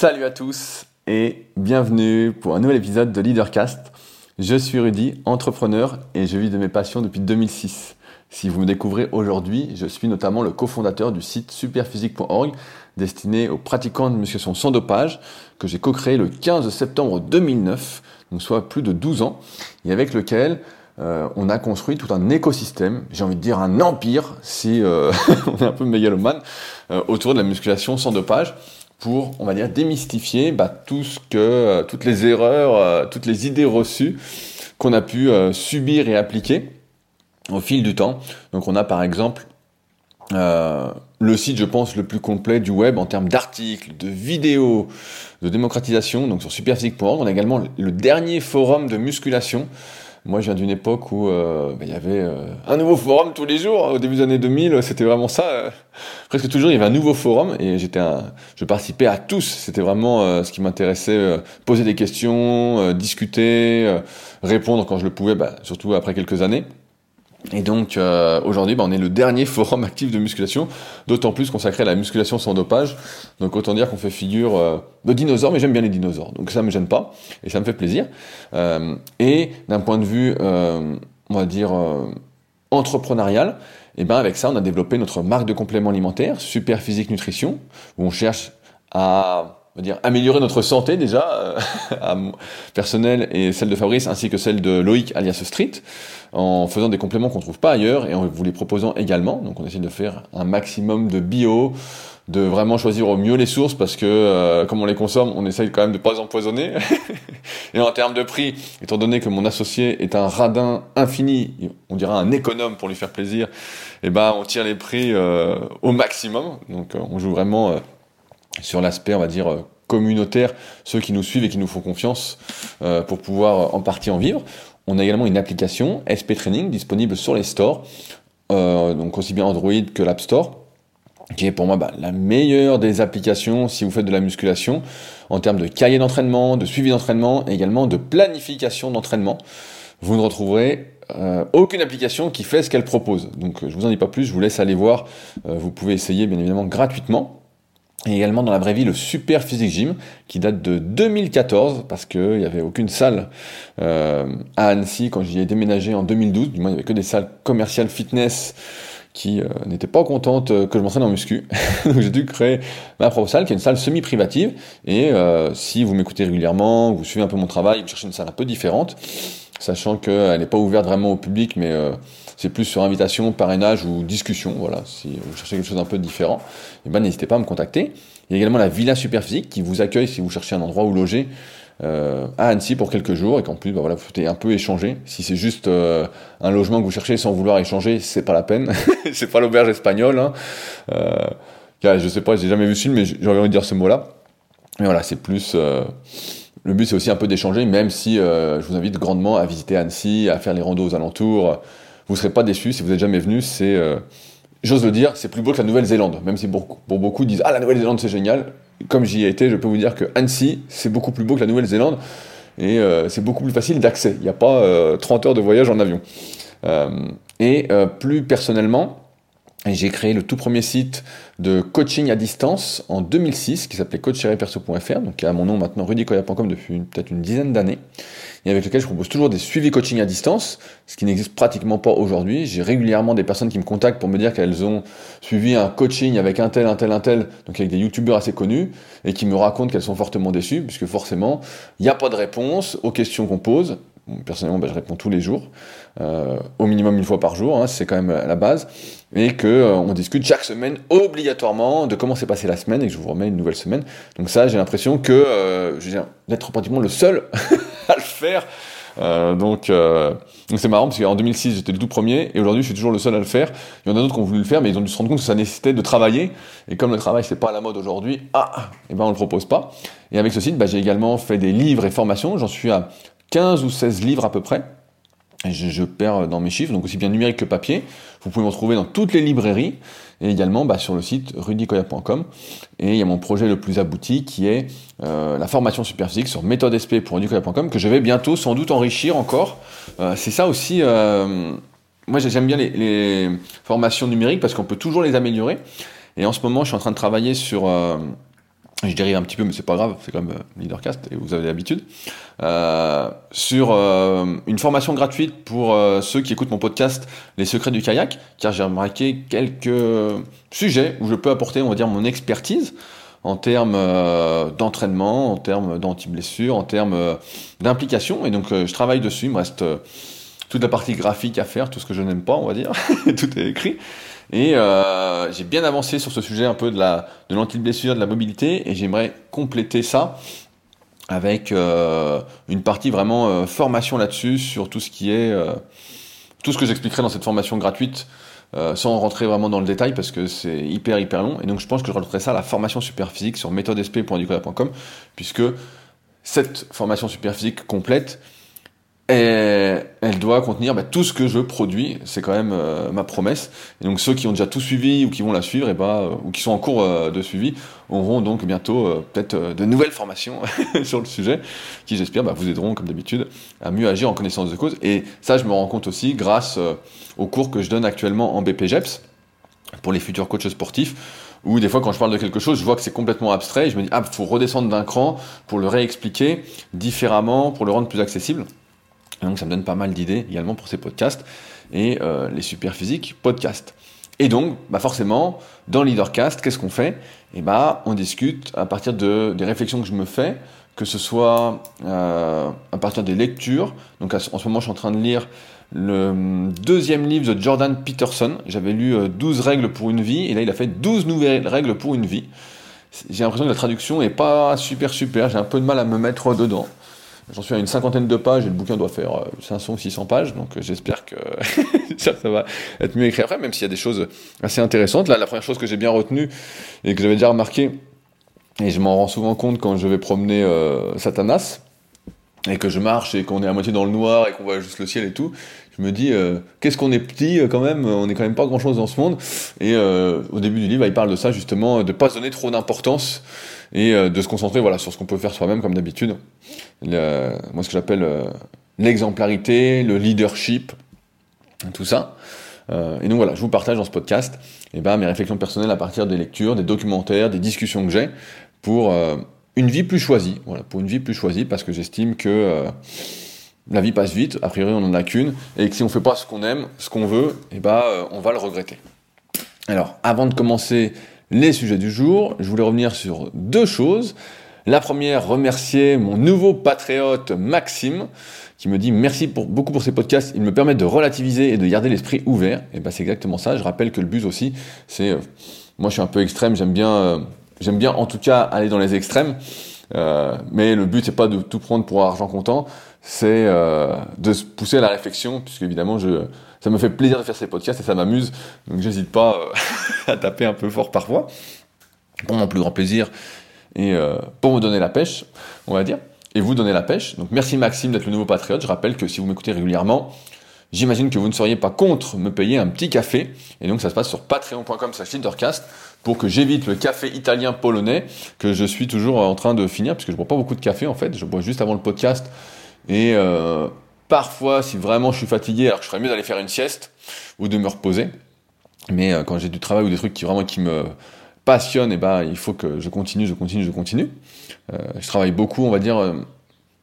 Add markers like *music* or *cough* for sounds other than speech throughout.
Salut à tous et bienvenue pour un nouvel épisode de Leadercast. Je suis Rudy, entrepreneur et je vis de mes passions depuis 2006. Si vous me découvrez aujourd'hui, je suis notamment le cofondateur du site superphysique.org destiné aux pratiquants de musculation sans dopage que j'ai co-créé le 15 septembre 2009, donc soit plus de 12 ans, et avec lequel euh, on a construit tout un écosystème, j'ai envie de dire un empire, si euh, *laughs* on est un peu mégalomane, euh, autour de la musculation sans dopage pour, on va dire, démystifier bah, tout ce que, euh, toutes les erreurs, euh, toutes les idées reçues qu'on a pu euh, subir et appliquer au fil du temps. Donc on a par exemple le site, je pense, le plus complet du web en termes d'articles, de vidéos, de démocratisation. Donc sur superphysique.org, on a également le dernier forum de musculation moi, je viens d'une époque où euh, bah, il y avait euh, un nouveau forum tous les jours. Au début des années 2000, c'était vraiment ça. Euh, presque toujours, il y avait un nouveau forum et j'étais, je participais à tous. C'était vraiment ce qui m'intéressait poser des questions, discuter, répondre quand je le pouvais, bah, surtout après quelques années. Et donc euh, aujourd'hui, bah, on est le dernier *laughs* forum actif de musculation, d'autant plus consacré à la musculation sans dopage. Donc autant dire qu'on fait figure euh, de dinosaures, mais j'aime bien les dinosaures, donc ça me gêne pas et ça me fait plaisir. Euh, et d'un point de vue, on va dire entrepreneurial, et eh ben avec ça, on a développé notre marque de compléments alimentaires, Super Physique Nutrition, où on cherche à on va dire, améliorer notre santé déjà, euh, *laughs* personnelle et celle de Fabrice, ainsi que celle de Loïc alias Street, en faisant des compléments qu'on trouve pas ailleurs et en vous les proposant également. Donc on essaie de faire un maximum de bio, de vraiment choisir au mieux les sources parce que euh, comme on les consomme, on essaye quand même de pas empoisonner. *laughs* et en termes de prix, étant donné que mon associé est un radin infini, on dirait un économe pour lui faire plaisir, et eh ben on tire les prix euh, au maximum. Donc on joue vraiment sur l'aspect, on va dire, euh, communautaire, ceux qui nous suivent et qui nous font confiance euh, pour pouvoir en partie en vivre. On a également une application SP Training disponible sur les stores, euh, donc aussi bien Android que l'App Store, qui est pour moi bah, la meilleure des applications si vous faites de la musculation en termes de cahier d'entraînement, de suivi d'entraînement également de planification d'entraînement. Vous ne retrouverez aucune application qui fait ce qu'elle propose. Donc je vous en dis pas plus, je vous laisse aller voir. vous pouvez essayer bien évidemment gratuitement et également dans la vraie vie le Super Physique Gym qui date de 2014 parce qu'il n'y avait aucune salle euh, à Annecy quand j'y ai déménagé en 2012. Du moins il n'y avait que des salles commerciales fitness qui euh, n'étaient pas contentes euh, que je m'entraîne en muscu. *laughs* Donc j'ai dû créer ma propre salle qui est une salle semi-privative. Et si vous m'écoutez régulièrement, vous suivez un peu mon travail, vous cherchez une salle un peu différente, sachant qu'elle n'est pas ouverte vraiment au public, mais c'est plus sur invitation, parrainage ou discussion. Voilà, si vous cherchez quelque chose d'un peu différent, eh ben, n'hésitez pas à me contacter. Il y a également la Villa Superphysique qui vous accueille si vous cherchez un endroit où loger euh, à Annecy pour quelques jours et qu'en plus bah, voilà, vous souhaitez un peu échanger. Si c'est juste euh, un logement que vous cherchez sans vouloir échanger, c'est pas la peine. *laughs* c'est pas l'auberge espagnole. Hein. Euh, je sais pas, j'ai jamais vu ce film, mais j'ai envie de dire ce mot-là. Mais voilà, c'est plus. Euh, le but, c'est aussi un peu d'échanger, même si je vous invite grandement à visiter Annecy, à faire les randos aux alentours vous ne serez pas déçus si vous n'êtes jamais venu. C'est, euh, j'ose le dire, c'est plus beau que la Nouvelle-Zélande. Même si pour, pour beaucoup disent ah la Nouvelle-Zélande c'est génial. Comme j'y ai été, je peux vous dire que Annecy c'est beaucoup plus beau que la Nouvelle-Zélande et euh, c'est beaucoup plus facile d'accès. Il n'y a pas 30 euh, heures de voyage en avion. et plus personnellement, j'ai créé le tout premier site de coaching à distance en 2006 qui s'appelait coach-perso.fr, donc qui a mon nom maintenant rudykoya.com depuis peut-être une dizaine d'années et avec lequel je propose toujours des suivis coaching à distance, ce qui n'existe pratiquement pas aujourd'hui. J'ai régulièrement des personnes qui me contactent pour me dire qu'elles ont suivi un coaching avec un tel, un tel, un tel, donc avec des youtubeurs assez connus, et qui me racontent qu'elles sont fortement déçues, puisque forcément, il n'y a pas de réponse aux questions qu'on pose. Personnellement, ben, je réponds tous les jours, euh, au minimum une fois par jour, hein, c'est quand même la base, et que euh, on discute chaque semaine obligatoirement de comment s'est passée la semaine, et que je vous remets une nouvelle semaine. Donc ça, j'ai l'impression que euh, je viens d'être pratiquement le seul *laughs* faire. Euh, donc euh, c'est marrant parce qu'en 2006 j'étais le tout premier et aujourd'hui je suis toujours le seul à le faire. Il y en a d'autres qui ont voulu le faire mais ils ont dû se rendre compte que ça nécessitait de travailler et comme le travail c'est pas à la mode aujourd'hui, ah, et eh ben on le propose pas. Et avec ce site, bah, j'ai également fait des livres et formations. J'en suis à 15 ou 16 livres à peu près. Je, perds dans mes chiffres, donc aussi bien numérique que papier. Vous pouvez me retrouver dans toutes les librairies et également bah, sur le site rudykoya.com. Et il y a mon projet le plus abouti qui est euh, la formation superphysique sur méthode SP pour rudykoya.com que je vais bientôt sans doute enrichir encore. Euh, c'est ça aussi. Euh, moi j'aime bien les, les, formations numériques parce qu'on peut toujours les améliorer. Et en ce moment je suis en train de travailler sur je dérive un petit peu, mais c'est pas grave, c'est même euh, Leadercast et vous avez l'habitude, euh, sur euh, une formation gratuite pour ceux qui écoutent mon podcast Les secrets du kayak, car j'ai remarqué quelques sujets où je peux apporter, on va dire, mon expertise en termes d'entraînement, en termes d'anti-blessure, en termes d'implication, et donc je travaille dessus, il me reste toute la partie graphique à faire, tout ce que je n'aime pas, on va dire, *laughs* tout est écrit. Et euh, j'ai bien avancé sur ce sujet un peu de la de l'anti-blessure, de la mobilité, et j'aimerais compléter ça avec euh, une partie vraiment euh, formation là-dessus sur tout ce qui est euh, tout ce que j'expliquerai dans cette formation gratuite. Euh, sans rentrer vraiment dans le détail parce que c'est hyper hyper long et donc je pense que je rajouterai ça à la formation super physique sur méthodesp.nicolas.com puisque cette formation super physique complète elle doit contenir bah, tout ce que je produis, c'est quand même euh, ma promesse. Donc ceux qui ont déjà tout suivi ou qui vont la suivre, et bah, euh, ou qui sont en cours euh, de suivi, auront donc bientôt peut-être de nouvelles formations *laughs* sur le sujet, qui j'espère bah, vous aideront comme d'habitude à mieux agir en connaissance de cause. Et ça, je me rends compte aussi grâce aux cours que je donne actuellement en BPGEPS pour les futurs coachs sportifs où des fois quand je parle de quelque chose, je vois que c'est complètement abstrait et je me dis ah faut redescendre d'un cran pour le réexpliquer différemment, pour le rendre plus accessible donc ça me donne pas mal d'idées également pour ces podcasts et euh, les super physiques podcasts. Et donc, bah forcément, dans Leadercast, qu'est-ce qu'on fait? Et bah, on discute à partir de, des réflexions que je me fais, que ce soit euh, à partir des lectures. Donc, en ce moment, je suis en train de lire le hum, deuxième livre de Jordan Peterson. J'avais lu 12 euh, règles pour une vie, et là, il a fait 12 nouvelles règles pour une vie. J'ai l'impression que la traduction est pas super super, j'ai un peu de mal à me mettre dedans. J'en suis à une cinquantaine de pages et le bouquin doit faire 500 ou 600 pages, donc euh, j'espère que *laughs* ça, va être mieux écrit après, même s'il y a des choses assez intéressantes. Là, la première chose que j'ai bien retenue et que j'avais déjà remarqué, et je m'en rends souvent compte quand je vais promener euh, Satanas, et que je marche et qu'on est à moitié dans le noir et qu'on voit juste le ciel et tout, je me dis euh, qu'est-ce qu'on est petit quand même, on est quand même pas grand chose dans ce monde. Et au début du livre, il parle de ça justement, de pas donner trop d'importance et euh, de se concentrer voilà, sur ce qu'on peut faire soi-même comme d'habitude. Moi, ce que j'appelle euh, l'exemplarité, le leadership, tout ça. Euh, et donc voilà, je vous partage dans ce podcast eh ben, mes réflexions personnelles à partir des lectures, des documentaires, des discussions que j'ai pour une vie plus choisie. Voilà, pour une vie plus choisie parce que j'estime que la vie passe vite, a priori on n'en a qu'une, et si on ne fait pas ce qu'on aime, ce qu'on veut, eh ben, on va le regretter. Alors, avant de commencer les sujets du jour. Je voulais revenir sur deux choses. La première, remercier mon nouveau patriote Maxime, qui me dit merci pour, beaucoup pour ces podcasts. Ils me permettent de relativiser et de garder l'esprit ouvert. Et ben c'est exactement ça. Je rappelle que le but aussi, c'est, euh, moi je suis un peu extrême, j'aime bien, euh, j'aime bien en tout cas aller dans les extrêmes. Euh, mais le but c'est pas de tout prendre pour argent comptant, c'est de se pousser à la réflexion, puisque évidemment je ça me fait plaisir de faire ces podcasts et ça m'amuse. Donc j'hésite pas euh, *laughs* à taper un peu fort parfois. Pour mon plus grand plaisir et euh, pour me donner la pêche, on va dire. Et vous donner la pêche. Donc merci Maxime d'être le nouveau patriote. Je rappelle que si vous m'écoutez régulièrement, j'imagine que vous ne seriez pas contre me payer un petit café. Et donc ça se passe sur patreon.com slash pour que j'évite le café italien polonais que je suis toujours en train de finir puisque je bois pas beaucoup de café en fait. Je bois juste avant le podcast et euh, Parfois, si vraiment je suis fatigué, alors que je ferais mieux d'aller faire une sieste ou de me reposer. Mais euh, quand j'ai du travail ou des trucs qui vraiment qui me passionnent, et eh ben, il faut que je continue, je continue, je continue. Euh, je travaille beaucoup, on va dire,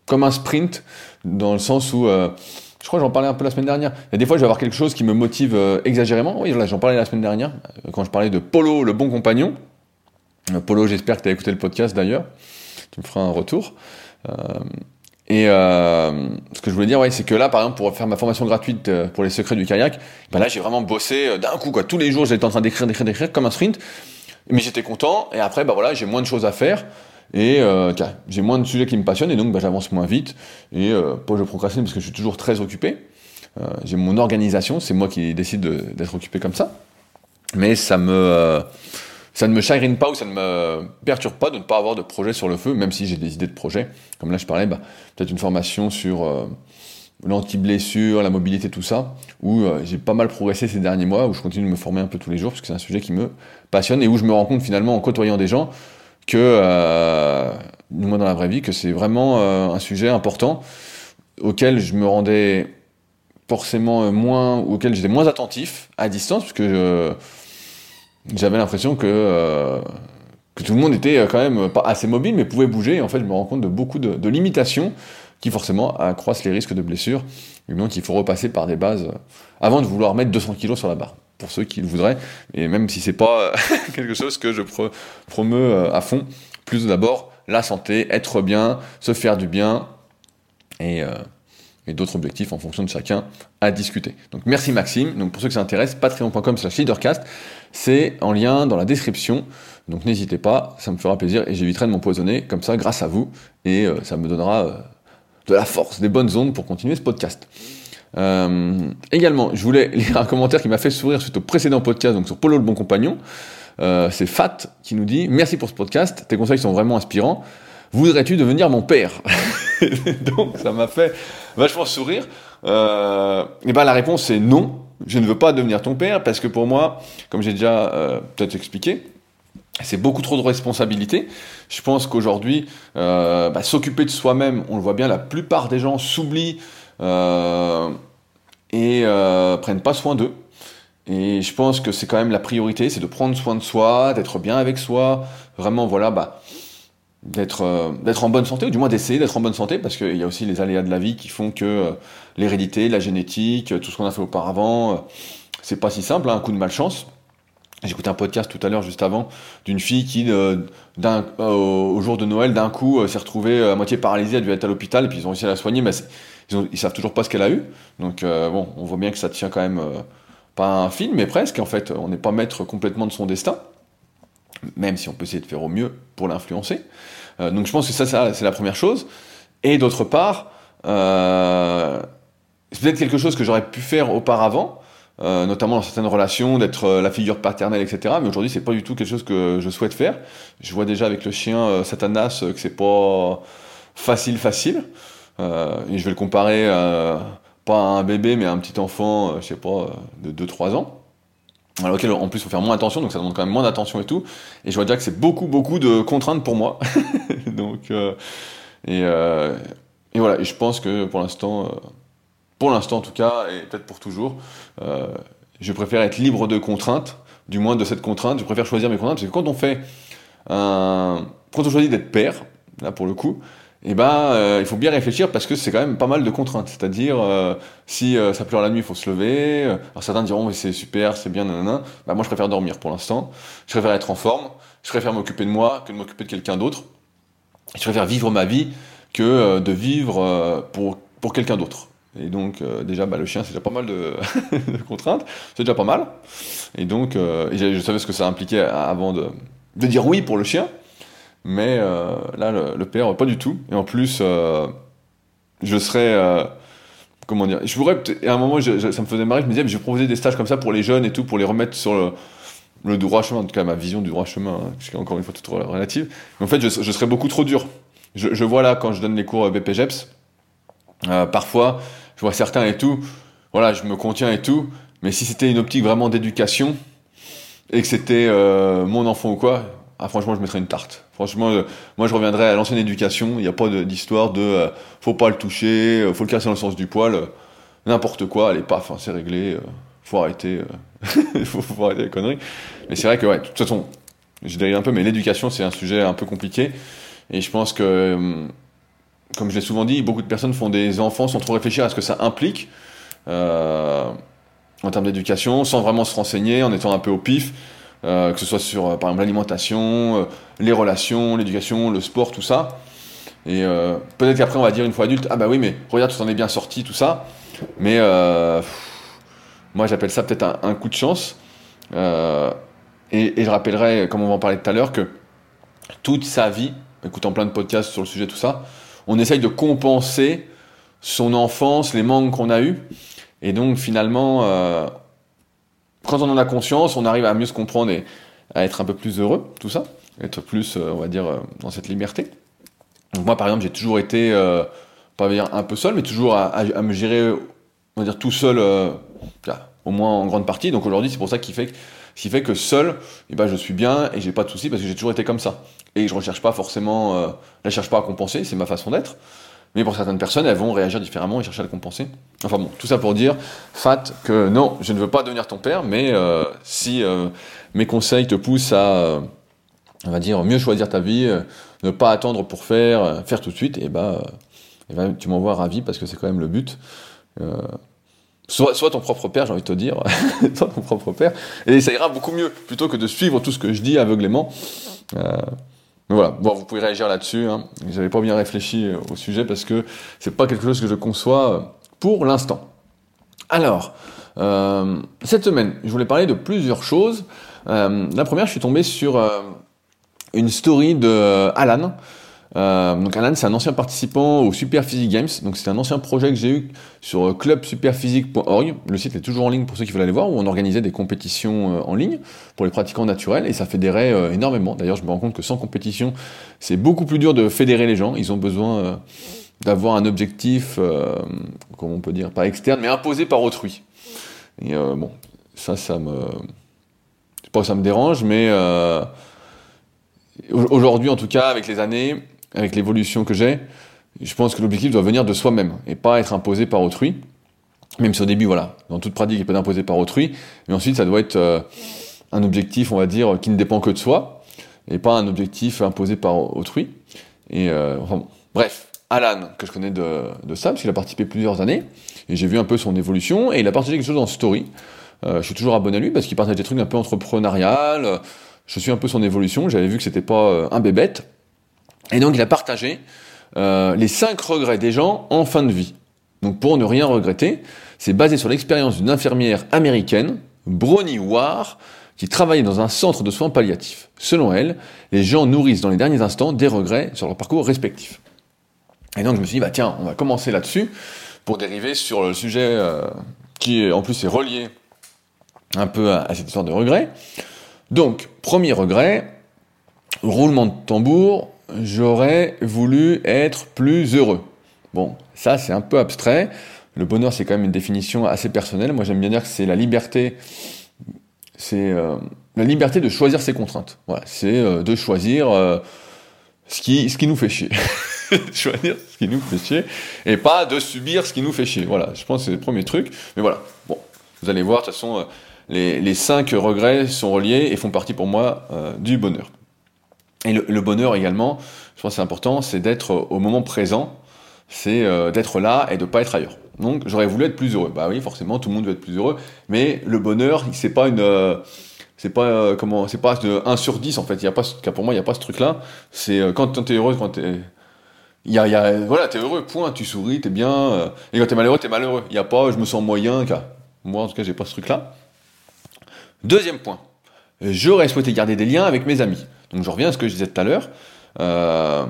comme un sprint, dans le sens où, je crois que j'en parlais un peu la semaine dernière. Il y a des fois, je vais avoir quelque chose qui me motive exagérément. Oui, j'en parlais la semaine dernière, quand je parlais de Polo, le bon compagnon. Polo, j'espère que tu as écouté le podcast d'ailleurs. Tu me feras un retour. Et euh, ce que je voulais dire, ouais, c'est que là, par exemple, pour faire ma formation gratuite euh, pour les secrets du kayak, ben là, j'ai vraiment bossé euh, d'un coup, quoi. Tous les jours, j'étais en train d'écrire, d'écrire, d'écrire, comme un sprint. Mais j'étais content. Et après, bah voilà, j'ai moins de choses à faire. Et euh, j'ai moins de sujets qui me passionnent. Et donc, bah, j'avance moins vite. Et euh, pas je procrastine parce que je suis toujours très occupé. Euh, j'ai mon organisation. C'est moi qui décide d'être occupé comme ça. Mais ça me ça ne me chagrine pas ou ça ne me perturbe pas de ne pas avoir de projet sur le feu, même si j'ai des idées de projet. Comme là, je parlais, bah, peut-être une formation sur euh, l'anti-blessure, la mobilité, tout ça, où euh, j'ai pas mal progressé ces derniers mois, où je continue de me former un peu tous les jours, parce que c'est un sujet qui me passionne et où je me rends compte finalement en côtoyant des gens que, euh, moi dans la vraie vie, que c'est vraiment euh, un sujet important auquel je me rendais forcément moins, auquel j'étais moins attentif à distance, puisque je j'avais l'impression que, euh, que tout le monde était quand même pas assez mobile, mais pouvait bouger. Et en fait, je me rends compte de beaucoup de, limitations qui forcément accroissent les risques de blessures. Et donc, il faut repasser par des bases avant de vouloir mettre 200 kg sur la barre pour ceux qui le voudraient, et même si c'est pas *laughs* quelque chose que je promeux à fond, plus d'abord la santé, être bien, se faire du bien, et, euh, et d'autres objectifs en fonction de chacun à discuter. Donc merci Maxime. Donc pour ceux qui s'intéressent, patreon.com slash leadercast, c'est en lien dans la description. Donc n'hésitez pas, ça me fera plaisir et j'éviterai de m'empoisonner comme ça grâce à vous et euh, ça me donnera euh, de la force, des bonnes ondes pour continuer ce podcast. Euh, également, je voulais *laughs* lire un commentaire qui m'a fait sourire suite au précédent podcast, donc sur Polo le bon compagnon. C'est Fat qui nous dit Merci pour ce podcast, tes conseils sont vraiment inspirants. Voudrais-tu devenir mon père *laughs* Donc ça m'a fait vachement sourire. Euh, et ben la réponse c'est non. Je ne veux pas devenir ton père parce que pour moi, comme j'ai déjà euh, peut-être expliqué, c'est beaucoup trop de responsabilités. Je pense qu'aujourd'hui, euh, bah, s'occuper de soi-même, on le voit bien, la plupart des gens s'oublient et prennent pas soin d'eux. Et je pense que c'est quand même la priorité, c'est de prendre soin de soi, d'être bien avec soi, vraiment voilà, bah, d'être euh, d'être en bonne santé, ou du moins d'essayer d'être en bonne santé, parce qu'il y a aussi les aléas de la vie qui font que euh, l'hérédité, la génétique, tout ce qu'on a fait auparavant, euh, c'est pas si simple, hein, un coup de malchance. Écouté un podcast tout à l'heure, juste avant, d'une fille qui, au jour de Noël, d'un coup, s'est retrouvée à moitié paralysée, elle dû être à l'hôpital, et puis ils ont réussi à la soigner, mais ils, ils savent toujours pas ce qu'elle a eu. Donc bon, on voit bien que ça tient quand même pas un film, mais presque. En fait, on n'est pas maître complètement de son destin, même si on peut essayer de faire au mieux pour l'influencer. Euh, donc je pense que ça, c'est la première chose. Et d'autre part, euh, c'est peut-être quelque chose que j'aurais pu faire auparavant, euh, notamment dans certaines relations, d'être euh, la figure paternelle, etc. Mais aujourd'hui, c'est pas du tout quelque chose que je souhaite faire. Je vois déjà avec le chien euh, Satanas que c'est pas facile, facile. et je vais le comparer pas un bébé, mais un petit enfant, je sais pas, de 2-3 ans, alors auquel en plus faut faire moins attention, donc ça demande quand même moins d'attention et tout. Et je vois déjà que c'est beaucoup, beaucoup de contraintes pour moi. *laughs* donc, euh, et, et, voilà, et je pense que pour l'instant, pour l'instant en tout cas, et peut-être pour toujours, je préfère être libre de contraintes, du moins de cette contrainte, je préfère choisir mes contraintes, parce que quand on fait un... Quand on choisit d'être père, là pour le coup, eh ben, euh, il faut bien réfléchir parce que c'est quand même pas mal de contraintes. C'est-à-dire, euh, si euh, ça pleure la nuit, il faut se lever. Alors certains diront, c'est super, c'est bien, nanana. Bah, moi, je préfère dormir pour l'instant. Je préfère être en forme. Je préfère m'occuper de moi que de m'occuper de quelqu'un d'autre. Je préfère vivre ma vie que de vivre pour, pour quelqu'un d'autre. Et donc, déjà, bah, le chien, c'est déjà pas mal de, *laughs* contraintes. C'est déjà pas mal. Et donc, je, savais ce que ça impliquait avant de, de dire oui pour le chien. Mais euh, là, le, père, pas du tout. Et en plus, euh, je serais. Euh, comment dire Je pourrais. À un moment, ça me faisait marrer. Je me disais, mais je vais des stages comme ça pour les jeunes et tout, pour les remettre sur le, le droit chemin. En tout cas, ma vision du droit chemin, hein, est encore une fois toute relative. Mais en fait, je, je serais beaucoup trop dur. Je, vois là, quand je donne les cours BPGEPS, parfois, je vois certains et tout. Voilà, je me contiens et tout. Mais si c'était une optique vraiment d'éducation, et que c'était mon enfant ou quoi, ah, franchement, je mettrais une tarte. Franchement, euh, moi, je reviendrais à l'ancienne éducation. Il n'y a pas d'histoire de, euh, faut pas le toucher, euh, faut le casser dans le sens du poil, n'importe quoi. Allez, paf, hein, c'est réglé. faut arrêter, *laughs* faut, faut, arrêter les conneries. Mais c'est vrai que, ouais, de toute façon, je dirais un peu, mais l'éducation, c'est un sujet un peu compliqué. Et je pense que, comme je l'ai souvent dit, beaucoup de personnes font des enfants sans trop réfléchir à ce que ça implique en termes d'éducation, sans vraiment se renseigner, en étant un peu au pif. Euh, que ce soit sur, euh, par exemple, l'alimentation, euh, les relations, l'éducation, le sport, tout ça. Et peut-être qu'après, on va dire une fois adulte, ah bah oui, mais regarde, tu t'en es bien sorti, tout ça. Mais moi, j'appelle ça peut-être un, coup de chance. Et, je rappellerai, comme on va en parler tout à l'heure, que toute sa vie, écoutant plein de podcasts sur le sujet, tout ça, on essaye de compenser son enfance, les manques qu'on a eus. Et donc, finalement, quand on en a conscience, on arrive à mieux se comprendre et à être un peu plus heureux, tout ça, être plus, euh, on va dire, euh, dans cette liberté. Moi, par exemple, j'ai toujours été, euh, pas dire un peu seul, mais toujours à, me gérer, on va dire, tout seul, au moins en grande partie. Donc aujourd'hui, c'est pour ça qu'il fait, qui fait que seul, eh ben, je suis bien et j'ai pas de soucis parce que j'ai toujours été comme ça. Et je recherche pas forcément, je cherche pas à compenser, c'est ma façon d'être. Mais pour certaines personnes, elles vont réagir différemment et chercher à le compenser. Enfin bon, tout ça pour dire, Fat, que non, je ne veux pas devenir ton père, mais euh, si euh, mes conseils te poussent à, on va dire, mieux choisir ta vie, ne pas attendre pour faire, faire tout de suite, et bah, et bah tu m'envoies ravi parce que c'est quand même le but. Soit, ton propre père, j'ai envie de te dire, *laughs* soit ton propre père, et ça ira beaucoup mieux, plutôt que de suivre tout ce que je dis aveuglément. Euh, voilà, bon, vous pouvez réagir là-dessus. Hein. J'avais pas bien réfléchi au sujet parce que c'est pas quelque chose que je conçois pour l'instant. Alors, euh, cette semaine, je voulais parler de plusieurs choses. Euh, la première, je suis tombé sur euh, une story de Alan, euh, donc Alan, c'est un ancien participant au Super Physique Games. Donc c'est un ancien projet que j'ai eu sur clubsuperphysique.org. Le site est toujours en ligne pour ceux qui veulent aller voir, où on organisait des compétitions euh, en ligne pour les pratiquants naturels et ça fédérait euh, énormément. D'ailleurs, je me rends compte que sans compétition, c'est beaucoup plus dur de fédérer les gens. Ils ont besoin d'avoir un objectif, comment on peut dire, pas externe, mais imposé par autrui. Et bon, ça, ça me, c'est pas que ça me dérange, mais aujourd'hui, en tout cas, avec les années, avec l'évolution que j'ai, je pense que l'objectif doit venir de soi-même et pas être imposé par autrui. Même si au début, voilà, dans toute pratique, il peut être imposé par autrui, mais ensuite, ça doit être euh, un objectif, on va dire, qui ne dépend que de soi et pas un objectif imposé par autrui. Et euh, enfin, bon. bref, Alan, que je connais de, de ça, parce qu'il a participé plusieurs années, et j'ai vu un peu son évolution, et il a partagé quelque chose en story. Euh, je suis toujours abonné à lui parce qu'il partage des trucs un peu entrepreneurial. Je suis un peu son évolution. J'avais vu que c'était pas un bébête, et donc il a partagé euh, les cinq regrets des gens en fin de vie. Donc pour ne rien regretter, c'est basé sur l'expérience d'une infirmière américaine, Bronnie Ware, qui travaillait dans un centre de soins palliatifs. Selon elle, les gens nourrissent dans les derniers instants des regrets sur leur parcours respectif. Et donc je me suis dit, bah tiens, on va commencer là-dessus pour dériver sur le sujet euh, qui en plus est relié un peu à, à cette histoire de regrets. Donc, premier regret, roulement de tambour, j'aurais voulu être plus heureux. Bon, ça c'est un peu abstrait. Le bonheur c'est quand même une définition assez personnelle. Moi j'aime bien dire que c'est la liberté, c'est euh, la liberté de choisir ses contraintes. Voilà, c'est euh, de choisir euh, ce qui ce qui nous fait chier. *laughs* choisir ce qui nous fait chier et pas de subir ce qui nous fait chier. Voilà, je pense que c'est le premier truc. Mais voilà, bon, vous allez voir, de toute façon, les, les cinq regrets sont reliés et font partie pour moi du bonheur. Et le, bonheur également, je pense que c'est important, c'est d'être au moment présent, c'est euh, d'être là et de pas être ailleurs. Donc j'aurais voulu être plus heureux. Bah oui, forcément, tout le monde veut être plus heureux, mais le bonheur, c'est pas une euh, c'est pas euh, comment c'est pas de 1 sur 10 en fait, il y a pas pour moi, il y a pas ce truc là, c'est quand tu es heureux quand tu il y a, voilà, t'es heureux, point, tu souris, t'es bien, et quand t'es malheureux, t'es malheureux. Il y a pas, je me sens moyen, moi en tout cas, j'ai pas ce truc-là. Deuxième point, j'aurais souhaité garder des liens avec mes amis. Donc je reviens à ce que je disais tout à l'heure. Euh,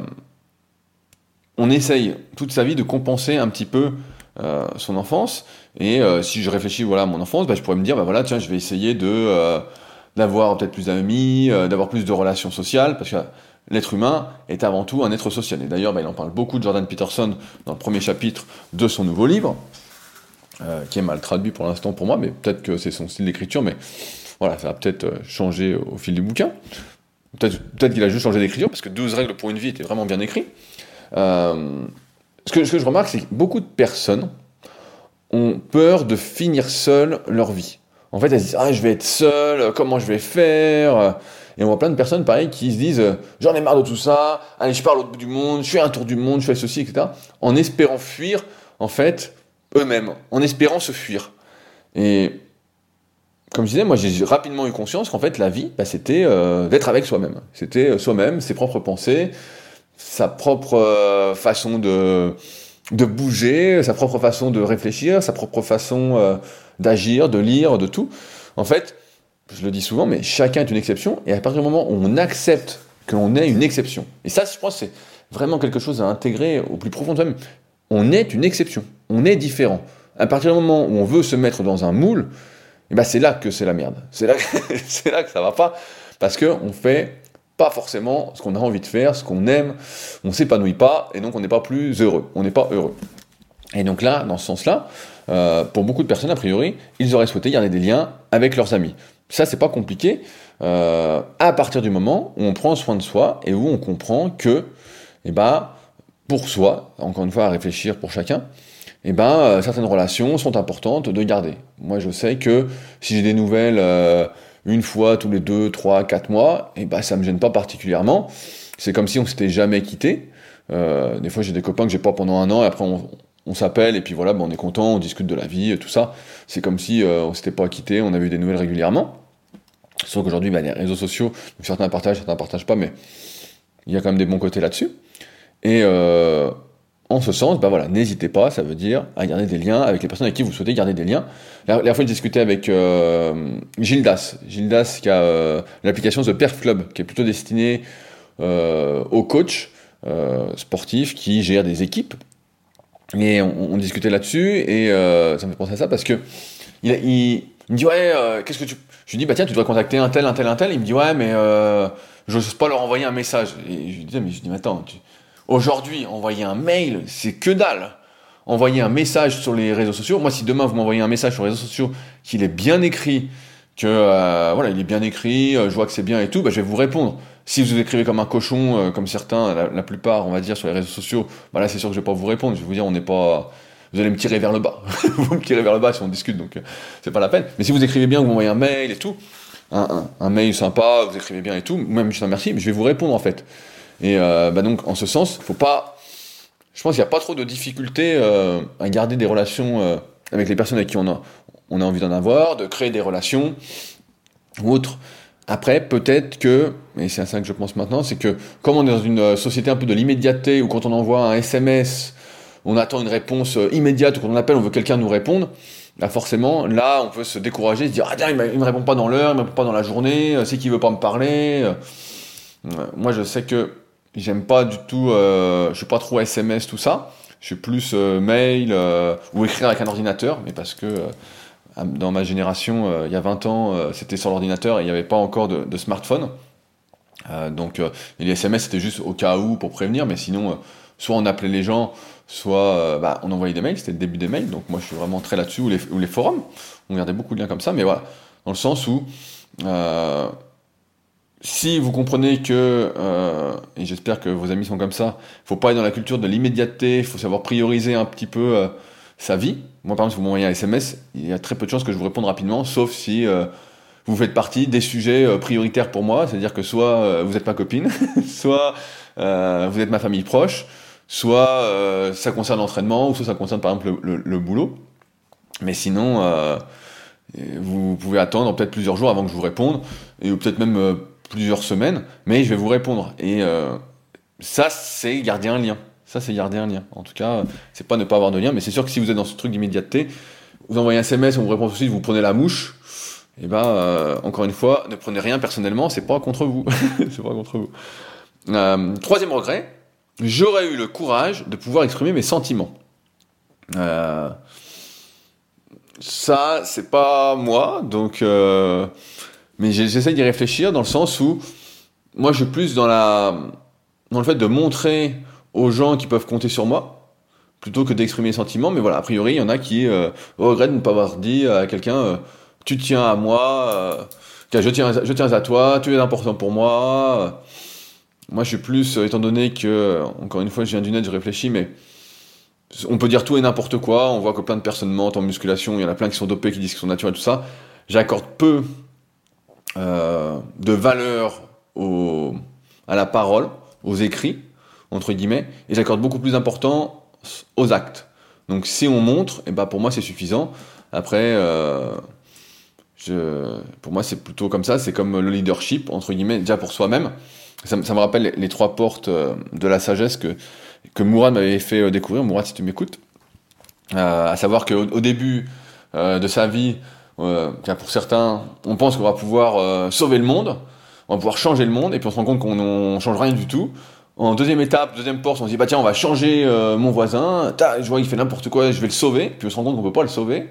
on essaye toute sa vie de compenser un petit peu euh, son enfance. Et euh, si je réfléchis voilà, à mon enfance, bah, je pourrais me dire, bah, voilà, tiens, je vais essayer d'avoir peut-être plus d'amis, d'avoir plus de relations sociales, parce que l'être humain est avant tout un être social. Et d'ailleurs, bah, il en parle beaucoup de Jordan Peterson dans le premier chapitre de son nouveau livre, qui est mal traduit pour l'instant pour moi, mais peut-être que c'est son style d'écriture, mais voilà, ça va peut-être changer au fil du bouquin. Peut-être qu'il a juste changé d'écriture, parce que 12 règles pour une vie était vraiment bien écrit. Euh, ce, que, je remarque, c'est que beaucoup de personnes ont peur de finir seules leur vie. En fait, elles se disent Ah, je vais être seule, comment je vais faire? Et on voit plein de personnes, pareil, qui se disent J'en ai marre de tout ça, allez, je pars à l'autre bout du monde, je fais un tour du monde, je fais ceci, etc. En espérant fuir, en fait, eux-mêmes, en espérant se fuir. Et comme je disais, moi j'ai rapidement eu conscience qu'en fait la vie, bah, c'était euh, d'être avec soi-même. C'était euh, soi-même, ses propres pensées, sa propre euh, façon de, de bouger, sa propre façon de réfléchir, sa propre façon d'agir, de lire, de tout. En fait, je le dis souvent, mais chacun est une exception, et à partir du moment où on accepte que l'on est une exception, et ça je pense c'est vraiment quelque chose à intégrer au plus profond de soi-même, on est une exception, on est différent. À partir du moment où on veut se mettre dans un moule, et ben c'est là que c'est la merde. C'est là, *laughs* c'est là que ça va pas, parce que on fait pas forcément ce qu'on a envie de faire, ce qu'on aime, on s'épanouit pas, et donc on n'est pas plus heureux, on n'est pas heureux. Et donc là, dans ce sens-là, euh, pour beaucoup de personnes, a priori, ils auraient souhaité garder des liens avec leurs amis. Ça, c'est pas compliqué, euh, à partir du moment où on prend soin de soi et où on comprend que, eh ben, pour soi, encore une fois à réfléchir pour chacun, eh ben, euh, certaines relations sont importantes de garder. Moi, je sais que si j'ai des nouvelles euh, une fois tous les deux, trois, quatre mois, et bah ça me gêne pas particulièrement. C'est comme si on s'était jamais quitté. Euh, des fois, j'ai des copains que j'ai pas pendant un an, et après on, s'appelle, et puis voilà, bah, on est content, on discute de la vie, tout ça. C'est comme si on s'était pas quitté, on avait eu des nouvelles régulièrement. Sauf qu'aujourd'hui, bah, les réseaux sociaux, certains partagent, certains partagent pas, mais il y a quand même des bons côtés là-dessus. Et en ce sens, bah voilà, n'hésitez pas, ça veut dire à garder des liens avec les personnes avec qui vous souhaitez garder des liens. La, dernière fois, j'ai discuté avec euh, Gildas, Gildas qui a euh, l'application The Perf Club, qui est plutôt destinée euh, aux coachs sportifs qui gèrent des équipes. Et on, discutait là-dessus, et ça me fait penser à ça parce que il, me dit ouais, qu'est-ce que tu... Je lui dis bah tiens, tu dois contacter un tel, un tel, un tel. Il me dit ouais, mais je n'ose pas leur envoyer un message. Et je lui dis mais je dis mais attends, tu Aujourd'hui, envoyer un mail, c'est que dalle. Envoyer un message sur les réseaux sociaux. Moi, si demain vous m'envoyez un message sur les réseaux sociaux, qu'il est bien écrit, que euh, voilà, il est bien écrit, euh, je vois que c'est bien et tout, bah, je vais vous répondre. Si vous écrivez comme un cochon, euh, comme certains, la, plupart, on va dire, sur les réseaux sociaux, bah là, c'est sûr que je vais pas vous répondre. Je vais vous dire, on n'est pas, vous allez me tirer vers le bas. *laughs* vous me tirez vers le bas si on discute, donc c'est pas la peine. Mais si vous écrivez bien, vous m'envoyez un mail et tout, un, un, mail sympa, vous écrivez bien et tout, même juste un merci, mais je vais vous répondre en fait. Et euh, bah donc, en ce sens, faut pas. Je pense qu'il n'y a pas trop de difficultés euh, à garder des relations euh, avec les personnes avec qui on a, on a envie d'en avoir, de créer des relations ou autres. Après, peut-être que, et c'est à ça que je pense maintenant, c'est que comme on est dans une société un peu de l'immédiateté, où quand on envoie un SMS, on attend une réponse immédiate, ou quand on appelle, on veut quelqu'un nous répondre, là forcément, là, on peut se décourager, se dire, ah tiens, il me répond pas dans l'heure, il me répond pas dans la journée, c'est qu'il veut pas me parler. Moi, je sais que J'aime pas du tout, euh, je suis pas trop SMS, tout ça. Je suis plus euh, mail euh, ou écrire avec un ordinateur, mais parce que euh, dans ma génération, il y a 20 ans, c'était sur l'ordinateur et il n'y avait pas encore de, de smartphone. donc les SMS, c'était juste au cas où pour prévenir, mais sinon, soit on appelait les gens, soit bah, on envoyait des mails, c'était le début des mails. Donc moi, je suis vraiment très là-dessus, ou les, ou les forums. On gardait beaucoup de liens comme ça, mais voilà, dans le sens où si vous comprenez que, euh, et j'espère que vos amis sont comme ça, faut pas être dans la culture de l'immédiateté, il faut savoir prioriser un petit peu euh, sa vie. Moi, par exemple, si vous m'envoyez un SMS, il y a très peu de chances que je vous réponde rapidement, sauf si euh, vous faites partie des sujets prioritaires pour moi, c'est-à-dire que soit vous êtes ma copine, *laughs* soit vous êtes ma famille proche, soit ça concerne l'entraînement, ou soit ça concerne par exemple le, le boulot. Mais sinon, vous pouvez attendre peut-être plusieurs jours avant que je vous réponde, et peut-être même plusieurs semaines, mais je vais vous répondre. Et euh, ça, c'est garder un lien. Ça, c'est garder un lien. En tout cas, c'est pas ne pas avoir de lien, mais c'est sûr que si vous êtes dans ce truc d'immédiateté, vous envoyez un SMS, on vous répond tout de suite, vous prenez la mouche, et eh ben, euh, encore une fois, ne prenez rien personnellement, c'est pas contre vous. *laughs* c'est pas contre vous. Euh, troisième regret, j'aurais eu le courage de pouvoir exprimer mes sentiments. ça, c'est pas moi, donc mais j'essaie d'y réfléchir dans le sens où moi je suis plus dans la dans le fait de montrer aux gens qui peuvent compter sur moi plutôt que d'exprimer les sentiments. Mais voilà, a priori, il y en a qui euh, regrettent de ne pas avoir dit à quelqu'un euh, tu tiens à moi, euh, je tiens je tiens à toi, tu es important pour moi. Moi, je suis plus, étant donné que, encore une fois, je viens du net, je réfléchis, mais on peut dire tout et n'importe quoi. On voit que plein de personnes mentent en musculation. Il y en a plein qui sont dopés, qui disent qu'ils sont naturels, tout ça. J'accorde peu euh, de valeur au, à la parole, aux écrits, entre guillemets, et j'accorde beaucoup plus d'importance aux actes. Donc si on montre, et eh ben pour moi c'est suffisant. Après, euh, je, pour moi c'est plutôt comme ça, c'est comme le leadership, entre guillemets, déjà pour soi-même. Ça, me rappelle les, trois portes euh, de la sagesse que, que Mourad m'avait fait découvrir, Mourad si tu m'écoutes. à savoir qu'au au début de sa vie, euh, pour certains, on pense qu'on va pouvoir euh, sauver le monde, on va pouvoir changer le monde, et puis on se rend compte qu'on change rien du tout. En deuxième étape, deuxième porte, on se dit bah tiens, on va changer euh, mon voisin. je vois qu'il fait n'importe quoi, je vais le sauver. Puis on se rend compte qu'on peut pas le sauver.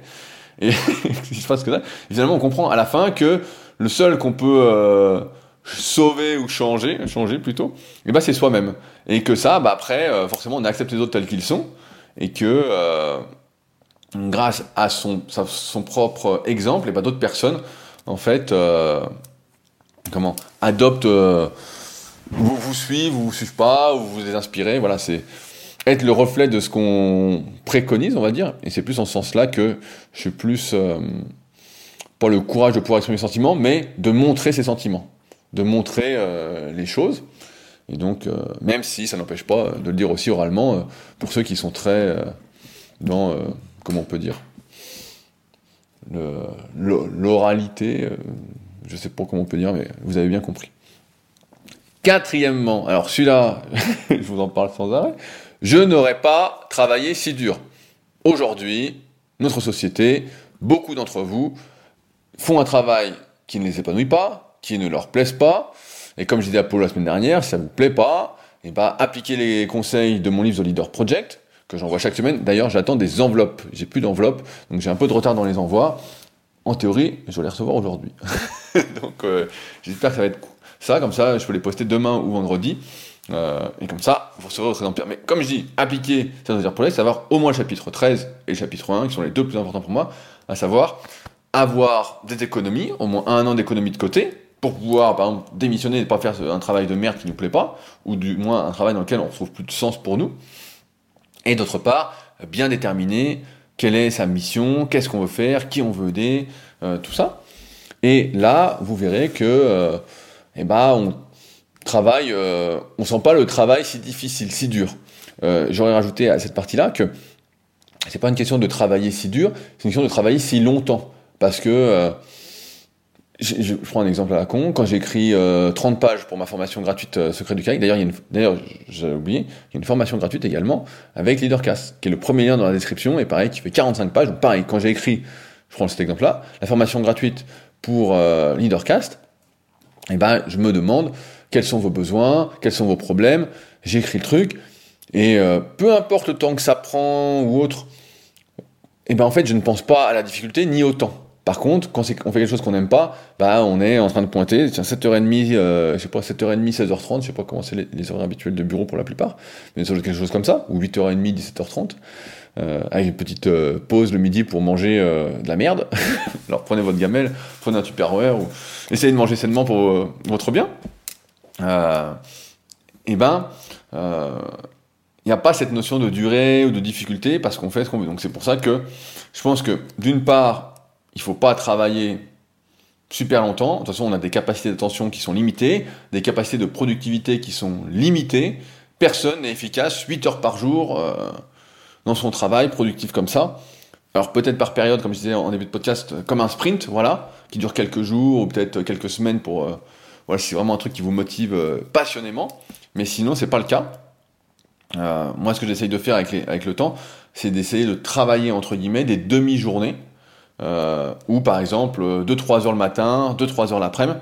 Et *laughs* il se passe que ça. finalement, on comprend à la fin que le seul qu'on peut euh, sauver ou changer, changer plutôt, et eh bah c'est soi-même. Et que ça, bah après, forcément, on accepte les autres tels qu'ils sont, et que grâce à son, son propre exemple, et pas d'autres personnes, en fait, euh, comment, adoptent, euh, vous vous suivent, vous vous suivent pas, ou vous vous inspirez, voilà, c'est être le reflet de ce qu'on préconise, on va dire, et c'est plus en ce sens-là que je suis plus, euh, pas le courage de pouvoir exprimer ses sentiments, mais de montrer ses sentiments, de montrer les choses. Et donc, même si ça n'empêche pas de le dire aussi oralement, pour ceux qui sont très dans, comment on peut dire, l'oralité, je sais pas comment on peut dire, mais vous avez bien compris. Quatrièmement, alors celui-là, *laughs* je vous en parle sans arrêt, je n'aurais pas travaillé si dur. Aujourd'hui, notre société, beaucoup d'entre vous font un travail qui ne les épanouit pas, qui ne leur plaise pas, et comme je disais à Paul la semaine dernière, si ça ne vous plaît pas, eh ben, appliquez les conseils de mon livre The Leader Project, que j'envoie chaque semaine. D'ailleurs, j'attends des enveloppes. J'ai plus d'enveloppes, donc j'ai un peu de retard dans les envois. En théorie, je vais les recevoir aujourd'hui. *laughs* donc euh, j'espère que ça va être ça, comme ça, je peux les poster demain ou vendredi. Euh, et comme ça, vous recevrez votre exemplaire. Mais comme je dis, appliquer ça veut dire pour les, savoir au moins le chapitre 13 et le chapitre 1, qui sont les deux plus importants pour moi, à savoir avoir des économies, au moins un an d'économie de côté, pour pouvoir, par exemple, démissionner et ne pas faire un travail de merde qui nous plaît pas, ou du moins un travail dans lequel on ne trouve plus de sens pour nous. Et d'autre part, bien déterminer quelle est sa mission, qu'est-ce qu'on veut faire, qui on veut aider, euh, tout ça. Et là, vous verrez que, euh, eh ben, on travaille, euh, on sent pas le travail si difficile, si dur. J'aurais rajouté à cette partie-là que c'est pas une question de travailler si dur, c'est une question de travailler si longtemps. Parce que, euh, je, prends un exemple à la con, quand j'ai écrit 30 pages pour ma formation gratuite Secret du CAIC, d'ailleurs, d'ailleurs, j'ai oublié, il y a une formation gratuite également avec LeaderCast, qui est le premier lien dans la description, et pareil, qui fait 45 pages. Pareil, quand j'ai écrit, je prends cet exemple-là, la formation gratuite pour LeaderCast, et eh ben, je me demande quels sont vos besoins, quels sont vos problèmes, j'écris le truc, et euh, peu importe le temps que ça prend ou autre, eh ben en fait je ne pense pas à la difficulté ni au temps. Par contre, quand on fait quelque chose qu'on n'aime pas, bah on est en train de pointer, tiens 7h30, euh, je sais pas, 7h30, 16h30, je sais pas comment c'est les, horaires habituels de bureau pour la plupart, mais c'est quelque chose comme ça, ou 8h30, 17h30, euh, avec une petite euh, pause le midi pour manger de la merde. *laughs* Alors prenez votre gamelle, prenez un tupperware, ou essayez de manger sainement pour votre bien. Eh ben, il n'y a pas cette notion de durée ou de difficulté parce qu'on fait ce qu'on veut. Donc c'est pour ça que je pense que d'une part, il faut pas travailler super longtemps. De toute façon, on a des capacités d'attention qui sont limitées, des capacités de productivité qui sont limitées. Personne n'est efficace 8 heures par jour euh, dans son travail, productif comme ça. Alors peut-être par période, comme je disais en début de podcast, comme un sprint, voilà, qui dure quelques jours ou peut-être quelques semaines pour voilà, c'est vraiment un truc qui vous motive euh, passionnément. Mais sinon, c'est pas le cas. Euh, moi, ce que j'essaye de faire avec le temps, c'est d'essayer de travailler entre guillemets des demi-journées, euh, ou par exemple 2-3 heures le matin, 2-3 heures l'après-midi.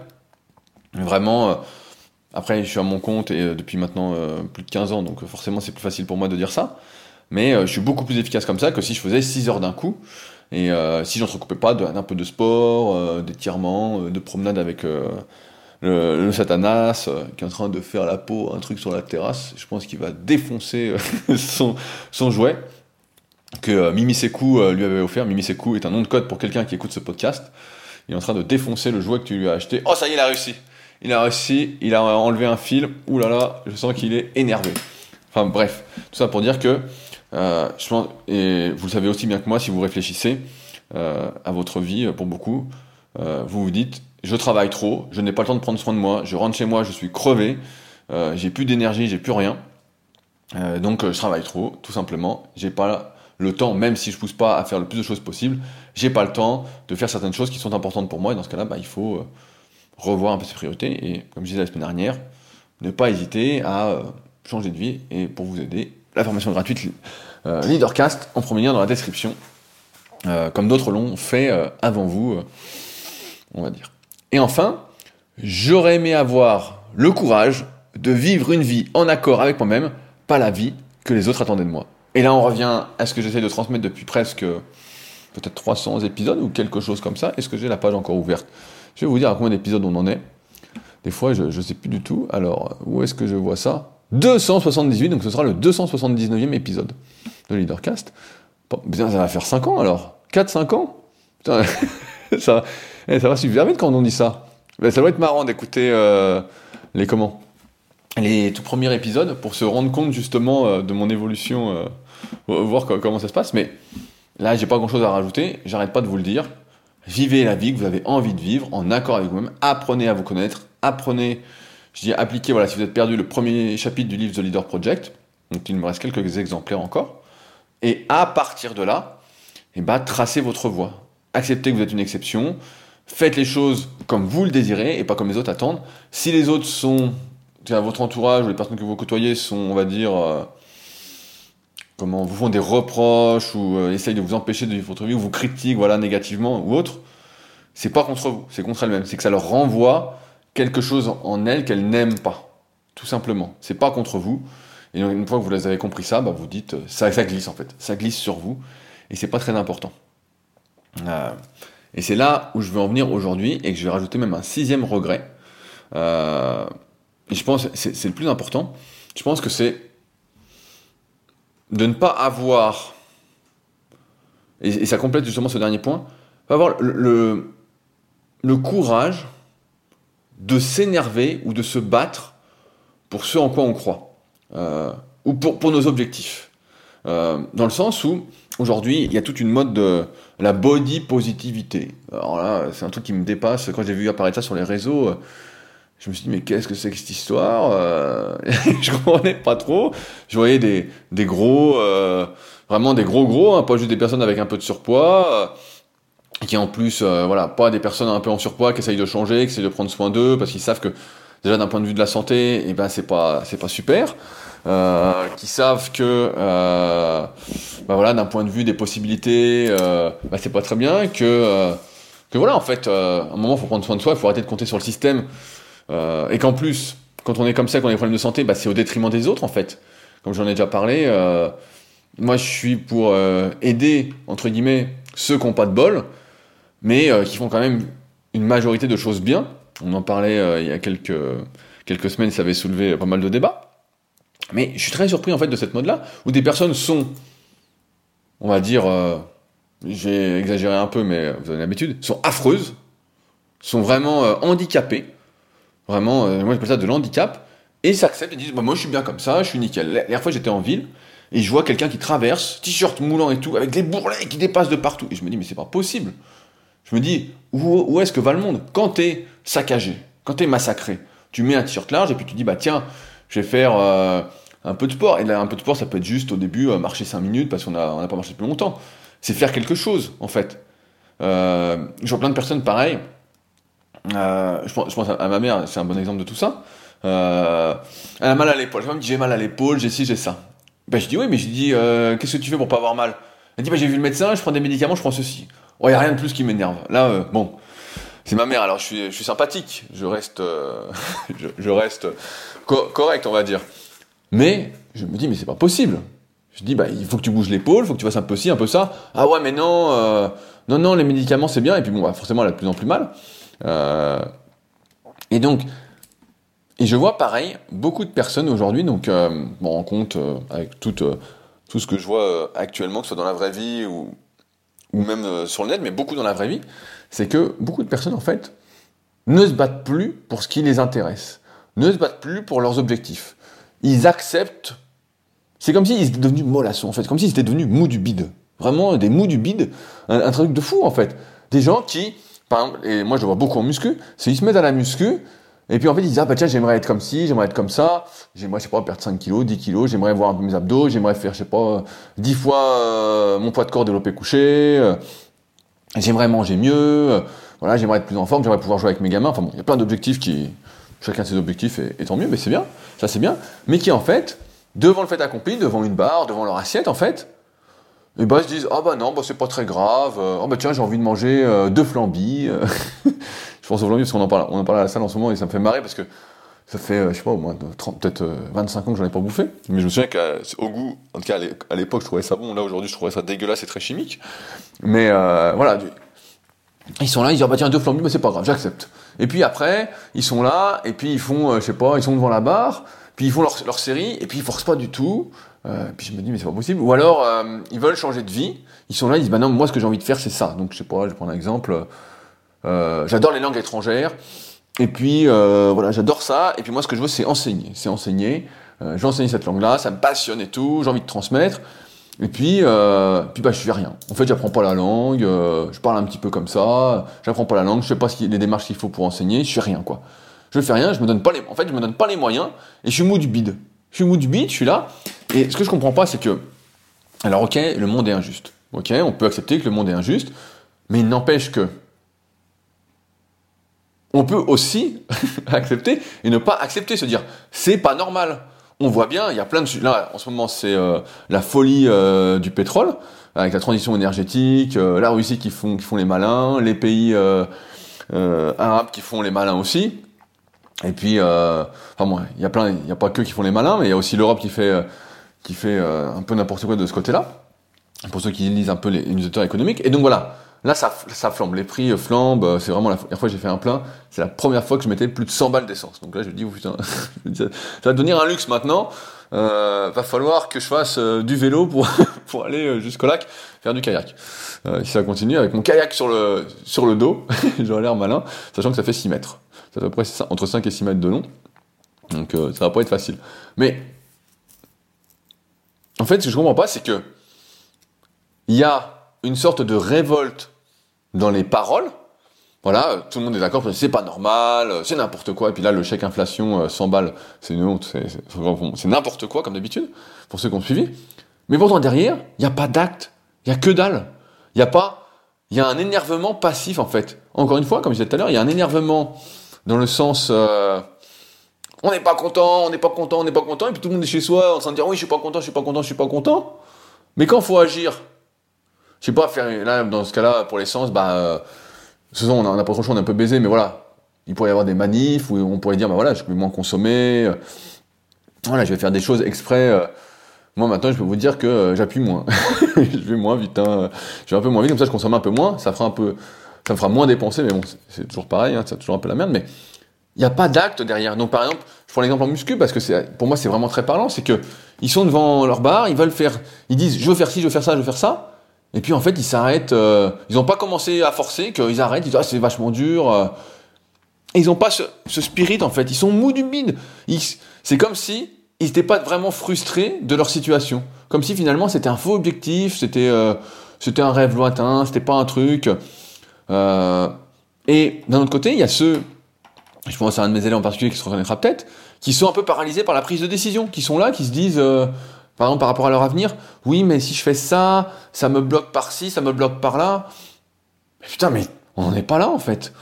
Vraiment, après, je suis à mon compte et depuis maintenant plus de 15 ans, donc forcément, c'est plus facile pour moi de dire ça. Mais je suis beaucoup plus efficace comme ça que si je faisais 6 heures d'un coup. Et si j'entrecoupais pas d'un peu de sport, d'étirement, de promenade avec le, Satanas euh, qui est en train de faire la peau, un truc sur la terrasse. Je pense qu'il va défoncer euh, *laughs* son, jouet que euh, Mimi Sekou lui avait offert. Mimi Sekou est un nom de code pour quelqu'un qui écoute ce podcast. Il est en train de défoncer le jouet que tu lui as acheté. Oh, ça y est, il a réussi. Il a réussi, il a enlevé un fil. Ouh là là, je sens qu'il est énervé. Enfin bref, tout ça pour dire que, je pense, et vous le savez aussi bien que moi, si vous réfléchissez à votre vie, pour beaucoup, vous vous dites, je travaille trop, je n'ai pas le temps de prendre soin de moi, je rentre chez moi, je suis crevé, euh, j'ai plus d'énergie, j'ai plus rien. Euh, donc euh, je travaille trop, tout simplement. J'ai pas le temps, même si je pousse pas à faire le plus de choses possible, j'ai pas le temps de faire certaines choses qui sont importantes pour moi. Et dans ce cas-là, bah, il faut revoir un peu ses priorités. Et comme je disais la semaine dernière, ne pas hésiter à changer de vie. Et pour vous aider, la formation gratuite Leadercast en premier lien dans la description, comme d'autres l'ont fait avant vous, on va dire. Et enfin, j'aurais aimé avoir le courage de vivre une vie en accord avec moi-même, pas la vie que les autres attendaient de moi. Et là, on revient à ce que j'essaie de transmettre depuis presque peut-être 300 épisodes ou quelque chose comme ça. Est-ce que j'ai la page encore ouverte? Je vais vous dire à combien d'épisodes on en est. Des fois, je ne sais plus du tout. Alors, où est-ce que je vois ça? 278, donc ce sera le 279e épisode de Leadercast. bien, ça va faire 5 ans alors 4-5 ans? Putain, *laughs* ça, eh, ça va super vite quand on dit ça. Ben, ça doit être marrant d'écouter euh, les comment les tout premiers épisodes pour se rendre compte justement euh, de mon évolution, euh, voir comment ça se passe. Mais là, j'ai pas grand chose à rajouter. J'arrête pas de vous le dire. Vivez la vie que vous avez envie de vivre en accord avec vous-même. Apprenez à vous connaître. Apprenez, je dis appliquez, voilà, si vous êtes perdu le premier chapitre du livre The Leader Project, donc il me reste quelques exemplaires encore. Et à partir de là, eh ben, tracez votre voie. Acceptez que vous êtes une exception. Faites les choses comme vous le désirez et pas comme les autres attendent. Si les autres sont, votre entourage ou les personnes que vous côtoyez sont, on va dire, euh, comment vous font des reproches ou euh, essayent de vous empêcher de vivre votre vie ou vous critiquent voilà négativement ou autre, c'est pas contre vous, c'est contre elles-mêmes, c'est que ça leur renvoie quelque chose en elles qu'elles n'aiment pas, tout simplement. C'est pas contre vous. Et une fois que vous les avez compris ça, bah vous dites euh, ça, ça glisse en fait, ça glisse sur vous et c'est pas très important. Et c'est là où je veux en venir aujourd'hui et que je vais rajouter même un sixième regret. Et je pense c'est le plus important. Je pense que c'est de ne pas avoir, et, ça complète justement ce dernier point, avoir le, le, courage de s'énerver ou de se battre pour ce en quoi on croit, euh, ou pour, nos objectifs. Euh, dans le sens où, aujourd'hui, il y a toute une mode de la body positivité. Alors là, c'est un truc qui me dépasse. Quand j'ai vu apparaître ça sur les réseaux, je me suis dit, mais qu'est-ce que c'est que cette histoire euh, *laughs* Je comprenais pas trop. Je voyais des, des gros, euh, vraiment des gros gros, hein, pas juste des personnes avec un peu de surpoids, euh, qui en plus, voilà, pas des personnes un peu en surpoids qui essayent de changer, qui essayent de prendre soin d'eux, parce qu'ils savent que déjà d'un point de vue de la santé, eh ben c'est pas, pas super. qui savent que, bah voilà, d'un point de vue des possibilités, bah c'est pas très bien, que, que voilà, en fait, à un moment, il faut prendre soin de soi, il faut arrêter de compter sur le système euh, et qu'en plus, quand on est comme ça, quand on a des problèmes de santé, bah, c'est au détriment des autres en fait. Comme j'en ai déjà parlé, euh, moi je suis pour euh, aider, entre guillemets, ceux qui n'ont pas de bol, mais qui font quand même une majorité de choses bien. On en parlait il y a quelques, quelques semaines, ça avait soulevé pas mal de débats. Mais je suis très surpris en fait de cette mode-là, où des personnes sont, on va dire, j'ai exagéré un peu, mais vous avez l'habitude, sont affreuses, sont vraiment handicapées, Vraiment, euh, moi j'appelle ça de l'handicap. Et ils s'acceptent et disent bah, Moi je suis bien comme ça, je suis nickel. La fois j'étais en ville et je vois quelqu'un qui traverse, t-shirt moulant et tout, avec des bourrelets qui dépassent de partout. Et je me dis Mais c'est pas possible. Je me dis Où, où est-ce que va le monde? Quand t'es saccagé, quand t'es massacré, tu mets un t-shirt large et puis tu dis Bah tiens, je vais faire. Euh, un peu de sport. Et là, un peu de sport, ça peut être juste au début euh, marcher 5 minutes parce qu'on n'a on a pas marché plus longtemps. C'est faire quelque chose, en fait. Euh, je vois plein de personnes pareilles euh, je, pense, à ma mère, c'est un bon exemple de tout ça. Euh, elle a mal à l'épaule. J'ai mal à l'épaule, j'ai ci, j'ai ça. Ben, je dis oui, mais je dis euh, qu'est-ce que tu fais pour pas avoir mal? Elle dit bah, j'ai vu le médecin, je prends des médicaments, je prends ceci. Oh, y a rien de plus qui m'énerve. Là, euh, bon, c'est ma mère, alors je suis, je suis sympathique, je reste, euh, *laughs* je, je, reste correct, on va dire. Mais je me dis mais c'est pas possible. Je dis bah il faut que tu bouges l'épaule, il faut que tu fasses un peu ci, un peu ça. Ah ouais mais non, euh, non non les médicaments c'est bien et puis bon bah, forcément elle a de plus en plus mal. Euh, et donc, et je vois pareil, beaucoup de personnes aujourd'hui, donc euh, me rends compte euh, avec tout, tout ce que je vois actuellement, que ce soit dans la vraie vie ou, ou même sur le net, mais beaucoup dans la vraie vie, c'est que beaucoup de personnes en fait ne se battent plus pour ce qui les intéresse, ne se battent plus pour leurs objectifs. Ils acceptent. C'est comme s'ils étaient devenus mollassons en fait, comme s'ils étaient devenus mous du bide. Vraiment des mous du bide, un truc de fou en fait. Des gens qui et moi je le vois beaucoup en muscu, c'est qu'ils se mettent à la muscu, et puis en fait ils disent, ah bah tiens, j'aimerais être comme ci, j'aimerais être comme ça, j'aimerais, je sais pas, perdre 5 kilos, 10 kilos, j'aimerais voir mes abdos, j'aimerais faire, je sais pas, 10 fois euh, mon poids de corps développé couché, euh, j'aimerais manger mieux, euh, voilà, j'aimerais être plus en forme, j'aimerais pouvoir jouer avec mes gamins, enfin bon, il y a plein d'objectifs qui, chacun de ces objectifs est, tant mieux, mais c'est bien, ça c'est bien, mais qui en fait, devant le fait accompli, devant une barre, devant leur assiette en fait, et bah ils se disent ah bah non bah c'est pas très grave oh bah tiens j'ai envie de manger euh, deux flambis *laughs* je pense aux flambis parce qu'on en parle on en parle à la salle en ce moment et ça me fait marrer parce que ça fait euh, je sais pas au moins peut-être 25 ans que j'en ai pas bouffé. Mais je me souviens qu'au goût en tout cas à l'époque je trouvais ça bon. Là aujourd'hui je trouvais ça dégueulasse et très chimique. Mais voilà ils sont là ils disent ah bah tiens deux flambis bah c'est pas grave j'accepte. Et puis après ils sont là et puis ils font je sais pas ils sont devant la barre puis ils font leur, leur série et puis ils forcent pas du tout euh, puis je me dis, mais c'est pas possible. Ou alors, euh, ils veulent changer de vie. Ils sont là, ils disent, bah non, moi, ce que j'ai envie de faire, c'est ça. Donc, je sais pas, je prendre un exemple. Euh, j'adore les langues étrangères. Et puis, euh, voilà, j'adore ça. Et puis, moi, ce que je veux, c'est enseigner. C'est enseigner. Je vais enseigner cette langue-là. Ça me passionne et tout. J'ai envie de transmettre. Et puis, puis bah, je fais rien. En fait, j'apprends pas la langue, je parle un petit peu comme ça, j'apprends pas la langue, je sais pas les démarches qu'il faut pour enseigner, je fais rien, quoi. Je fais rien, je me donne pas les, en fait, je me donne pas les moyens, et je suis mou du bide. Je suis mou du bide, je suis là, et ce que je comprends pas, c'est que, alors ok, le monde est injuste. Ok, on peut accepter que le monde est injuste, mais il n'empêche que, on peut aussi *laughs* accepter et ne pas accepter, se dire, c'est pas normal on voit bien, il y a plein de là en ce moment c'est euh, la folie euh, du pétrole avec la transition énergétique, euh, la Russie qui font qui font les malins, les pays arabes qui font les malins aussi. Et puis enfin bon, il y a plein il y a pas que qui font les malins, mais il y a aussi l'Europe qui fait qui fait un peu n'importe quoi de ce côté-là. Pour ceux qui lisent un peu les newsletters économiques et donc voilà, Là, ça, flambe, les prix flambent. C'est vraiment la première fois que j'ai fait un plein. C'est la première fois que je mettais plus de 100 balles d'essence. Donc là, je me dis, oh, putain, *laughs* ça va devenir un luxe maintenant. Euh, va falloir que je fasse euh, du vélo pour, *laughs* pour aller euh, jusqu'au lac faire du kayak. Euh, si ça continue, avec mon kayak sur le, sur le dos, *laughs* j'aurais l'air malin, sachant que ça fait 6 mètres. C'est à peu près entre 5 et 6 mètres de long. Donc ça va pas être facile. Mais, en fait, ce que je comprends pas, c'est que il y a une sorte de révolte dans les paroles. Voilà, tout le monde est d'accord, c'est pas normal, c'est n'importe quoi. Et puis là, le chèque inflation 100 euh, balles, c'est une honte, c'est n'importe quoi comme d'habitude pour ceux qui ont suivi. Mais pourtant derrière, il n'y a pas d'acte, il y a que dalle. Il y a pas, il y a un énervement passif en fait. Encore une fois, comme je disais tout à l'heure, il y a un énervement dans le sens, euh, on n'est pas content, on n'est pas content, on n'est pas content, et puis tout le monde est chez soi en train de dire oui, je suis pas content, je suis pas content, je suis pas content. Mais quand faut agir, je sais pas, faire, là, dans ce cas-là, pour l'essence, bah, euh, façon, on n'a pas trop on est un peu baisé, mais voilà. Il pourrait y avoir des manifs où on pourrait dire, bah voilà, je peux moins consommer. Euh, voilà, je vais faire des choses exprès. Euh. moi, maintenant, je peux vous dire que j'appuie moins. *laughs* je vais moins vite, hein. Je vais un peu moins vite, comme ça, je consomme un peu moins. Ça fera un peu, ça me fera moins dépenser, mais bon, c'est toujours pareil, hein, c'est toujours un peu la merde, mais il n'y a pas d'acte derrière. Donc, par exemple, je prends l'exemple en muscu parce que pour moi, c'est vraiment très parlant. C'est que ils sont devant leur bar, ils veulent faire, ils disent, je veux faire ci, je veux faire ça, je veux faire ça. Et puis en fait, ils s'arrêtent. Euh, ils n'ont pas commencé à forcer, qu'ils arrêtent. Ils disent ah c'est vachement dur. Euh. Et ils n'ont pas ce, spirit en fait. Ils sont mous du bide. C'est comme si ils n'étaient pas vraiment frustrés de leur situation. Comme si finalement c'était un faux objectif, c'était euh, c'était un rêve lointain, c'était pas un truc. et d'un autre côté, il y a ceux, je pense à un de mes élèves en particulier qui se reconnaîtra peut-être, qui sont un peu paralysés par la prise de décision, qui sont là, qui se disent par exemple, par rapport à leur avenir, oui, mais si je fais ça, ça me bloque par-ci, ça me bloque par-là. putain, mais on n'en est pas là, en fait.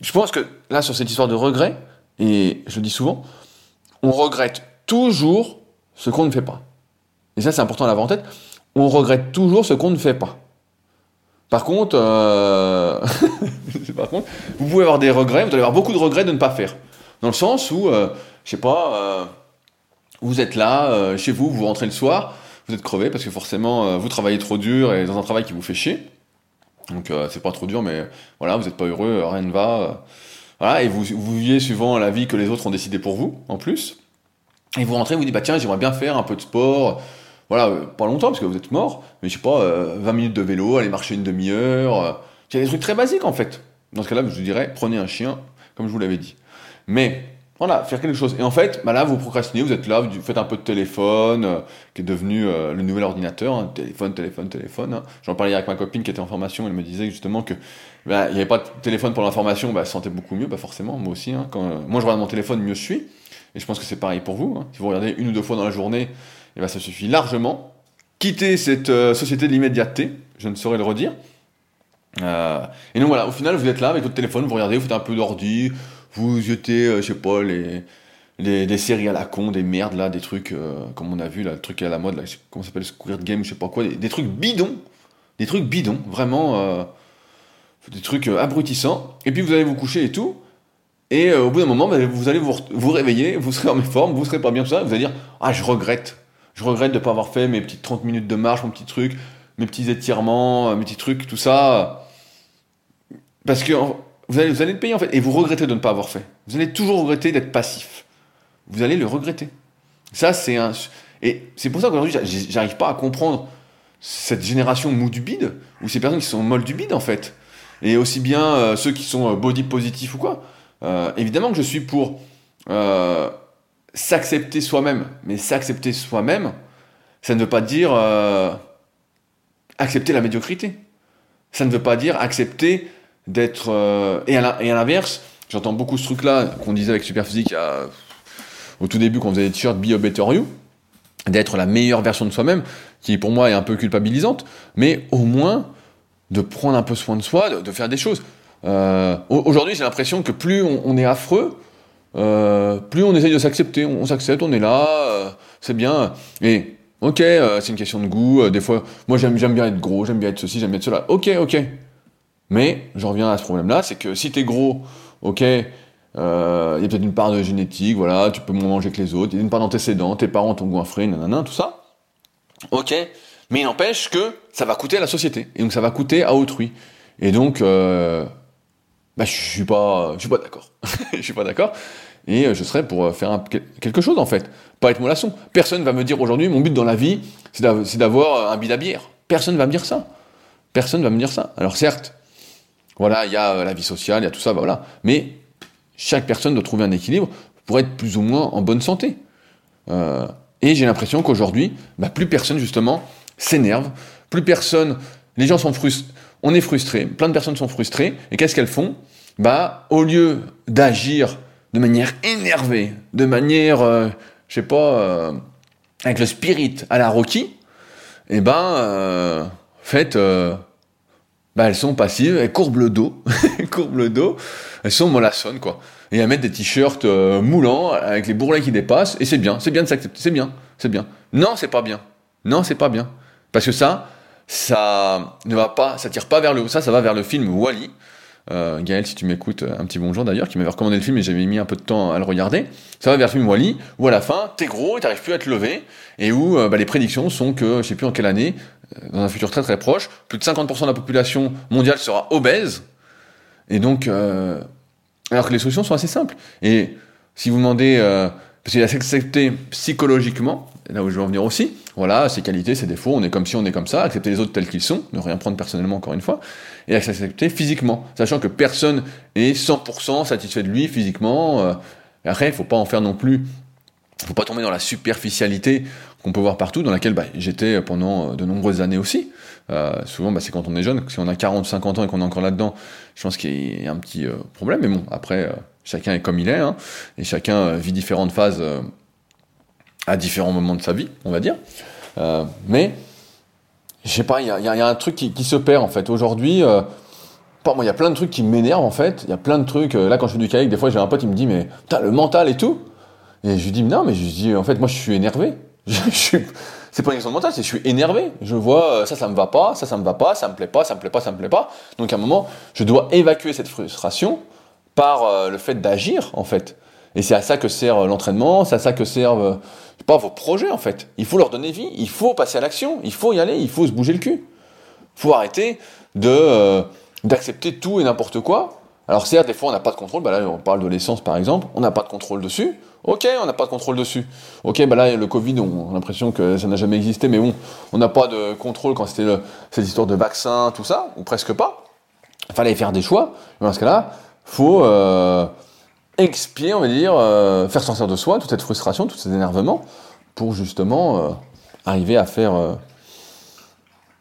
Je pense que là, sur cette histoire de regret, et je le dis souvent, on regrette toujours ce qu'on ne fait pas. Et ça, c'est important à l'avoir en tête. On regrette toujours ce qu'on ne fait pas. Par contre, euh... *laughs* par contre, vous pouvez avoir des regrets, vous allez avoir beaucoup de regrets de ne pas faire. Dans le sens où, euh, je sais pas, euh, vous êtes là, euh, chez vous, vous rentrez le soir, vous êtes crevé parce que forcément vous travaillez trop dur et dans un travail qui vous fait chier. Donc c'est pas trop dur, mais voilà, vous n'êtes pas heureux, rien ne va. voilà, et vous, vous vivez suivant la vie que les autres ont décidé pour vous, en plus. Et vous rentrez, vous dites, bah tiens, j'aimerais bien faire un peu de sport. Voilà, pas longtemps parce que vous êtes mort, mais je sais pas, 20 minutes de vélo, aller marcher une demi-heure. Il y a des trucs très basiques en fait. Dans ce cas-là, je vous dirais, prenez un chien, comme je vous l'avais dit. Mais voilà, faire quelque chose. Et en fait, bah là, vous procrastinez, vous êtes là, vous faites un peu de téléphone, euh, qui est devenu euh, le nouvel ordinateur, hein, téléphone, téléphone, téléphone. Hein. J'en parlais avec ma copine qui était en formation, elle me disait justement que bah, n'y avait pas de téléphone pour l'information, bah, elle se sentait beaucoup mieux, bah forcément, moi aussi. Hein, quand, euh, moi, je regarde mon téléphone, mieux je suis. Et je pense que c'est pareil pour vous. Si vous regardez une ou deux fois dans la journée, eh ben, ça suffit largement. Quittez cette société de l'immédiateté, je ne saurais le redire. et donc voilà, au final, vous êtes là avec votre téléphone, vous regardez, vous faites un peu d'ordi, vous jetez, euh, je sais pas, les, des séries à la con, des merdes là, des trucs, euh, comme on a vu là, le truc à la mode, là, comment ça s'appelle, Squid Game, je sais pas quoi, des, trucs bidons, des trucs bidons, vraiment, euh, des trucs abrutissants, et puis vous allez vous coucher et tout, et au bout d'un moment, bah, vous allez vous, vous réveiller, vous serez en forme, vous serez pas bien, tout ça, vous allez dire, ah, je regrette, je regrette de pas avoir fait mes petites 30 minutes de marche, mon petit truc, mes petits étirements, mes petits trucs, tout ça, parce que vous allez, le payer en fait. Et vous regrettez de ne pas avoir fait. Vous allez toujours regretter d'être passif. Vous allez le regretter. Ça, c'est un. Et c'est pour ça qu'aujourd'hui, j'arrive pas à comprendre cette génération mou du bide, ou ces personnes qui sont molles du bide en fait. Et aussi bien euh, ceux qui sont euh, body positifs ou quoi. Euh, évidemment que je suis pour s'accepter soi-même. Mais s'accepter soi-même, ça ne veut pas dire euh, accepter la médiocrité. Ça ne veut pas dire accepter d'être... Euh, et à l'inverse, j'entends beaucoup ce truc-là qu'on disait avec Superphysique au tout début quand on faisait des t-shirts Be Better You, d'être la meilleure version de soi-même, qui pour moi est un peu culpabilisante, mais au moins de prendre un peu soin de soi, de, faire des choses. Euh, aujourd'hui, j'ai l'impression que plus on, est affreux, euh, plus on essaye de s'accepter. On, s'accepte, on est là, euh, c'est bien. Et ok, c'est une question de goût. des fois, moi j'aime bien être gros, j'aime bien être ceci, j'aime bien être cela. Ok, ok. Mais j'en reviens à ce problème-là, c'est que si t'es gros, ok, il y a peut-être une part de génétique, voilà, tu peux moins manger que les autres, il y a une part d'antécédents, tes parents t'ont goinfré, nanana, tout ça. Ok, mais il n'empêche que ça va coûter à la société, et donc ça va coûter à autrui. Et donc, euh, bah, je suis pas, je suis pas d'accord. *laughs* je suis pas d'accord. Et euh, je serais pour euh, faire quelque chose en fait, pas être mollasson. Personne va me dire aujourd'hui, mon but dans la vie, c'est d'avoir un billet à bière. Personne va me dire ça. Personne va me dire ça. Alors certes, voilà, il y a la vie sociale, il y a tout ça, bah, voilà. Mais chaque personne doit trouver un équilibre pour être plus ou moins en bonne santé. et j'ai l'impression qu'aujourd'hui, bah, plus personne justement s'énerve, plus personne, les gens sont frustrés, on est frustré, plein de personnes sont frustrées, et qu'est-ce qu'elles font? Bah, au lieu d'agir de manière énervée, de manière, euh, je sais pas, euh, avec le spirit à la Rocky, eh ben, euh, fait, euh, bah, elles sont passives, elles courbent le dos, *laughs* elles courbent le dos, elles sont mollassonnes, quoi. Et elles mettent des t-shirts moulants, avec les bourrelets qui dépassent, et c'est bien, c'est bien de s'accepter, c'est bien, c'est bien. Non, c'est pas bien. Non, c'est pas bien. Parce que ça, ça ne va pas, ça tire pas vers le. Ça, ça va vers le film Wally. Euh, Gaël, si tu m'écoutes, un petit bonjour d'ailleurs, qui m'avait recommandé le film et j'avais mis un peu de temps à le regarder. Ça va vers le film Wally, où à la fin, t'es gros et t'arrives plus à te lever, et où euh, bah, les prédictions sont que, je sais plus en quelle année, euh, dans un futur très très proche, plus de 50% de la population mondiale sera obèse. Et donc, euh, alors que les solutions sont assez simples. Et si vous demandez, parce qu'il a s'accepter psychologiquement, là où je veux en venir aussi, voilà, ses qualités, ses défauts, on est comme si on est comme ça, accepter les autres tels qu'ils sont, ne rien prendre personnellement encore une fois, et s'accepter physiquement, sachant que personne est 100% satisfait de lui physiquement, euh, après, il faut pas en faire non plus, faut pas tomber dans la superficialité qu'on peut voir partout, dans laquelle bah, j'étais pendant de nombreuses années aussi. Euh, souvent, bah, c'est quand on est jeune, si on a 40, 50 ans et qu'on est encore là-dedans, je pense qu'il y a un petit euh, problème, mais bon, après, euh, chacun est comme il est, hein, et chacun euh, vit différentes phases euh, à différents moments de sa vie, on va dire. Euh, mais, je sais pas, il y a, un truc qui, se perd en fait. Aujourd'hui, euh, il y a plein de trucs qui m'énervent en fait. Il y a plein de trucs. là, quand je fais du kayak, des fois, j'ai un pote qui me dit, mais putain, le mental et tout. Et je lui dis, non, mais je lui dis, en fait, moi, je suis énervé. *laughs* je c'est pas une question de mental, c'est je suis énervé. Je vois ça, ça me va pas, ça, ça me va pas, ça me plaît pas, ça me plaît pas, ça me plaît pas. Donc à un moment, je dois évacuer cette frustration par euh, le fait d'agir, en fait. Et c'est à ça que sert euh, l'entraînement, c'est à ça que servent, euh, pas vos projets, en fait. Il faut leur donner vie, il faut passer à l'action, il faut y aller, il faut se bouger le cul. Il faut arrêter de d'accepter tout et n'importe quoi. Alors certes, des fois, on n'a pas de contrôle. Bah là, on parle de l'essence, par exemple. On n'a pas de contrôle dessus. Ok, on n'a pas de contrôle dessus. Ok, bah là, le Covid, on a l'impression que ça n'a jamais existé, mais bon, on n'a pas de contrôle quand c'était cette histoire de vaccin, tout ça, ou presque pas. Il fallait faire des choix. dans ce cas-là, faut euh, expier, on va dire, euh, faire sortir de soi toute cette frustration, tout cet énervement, pour justement euh, arriver à faire, euh,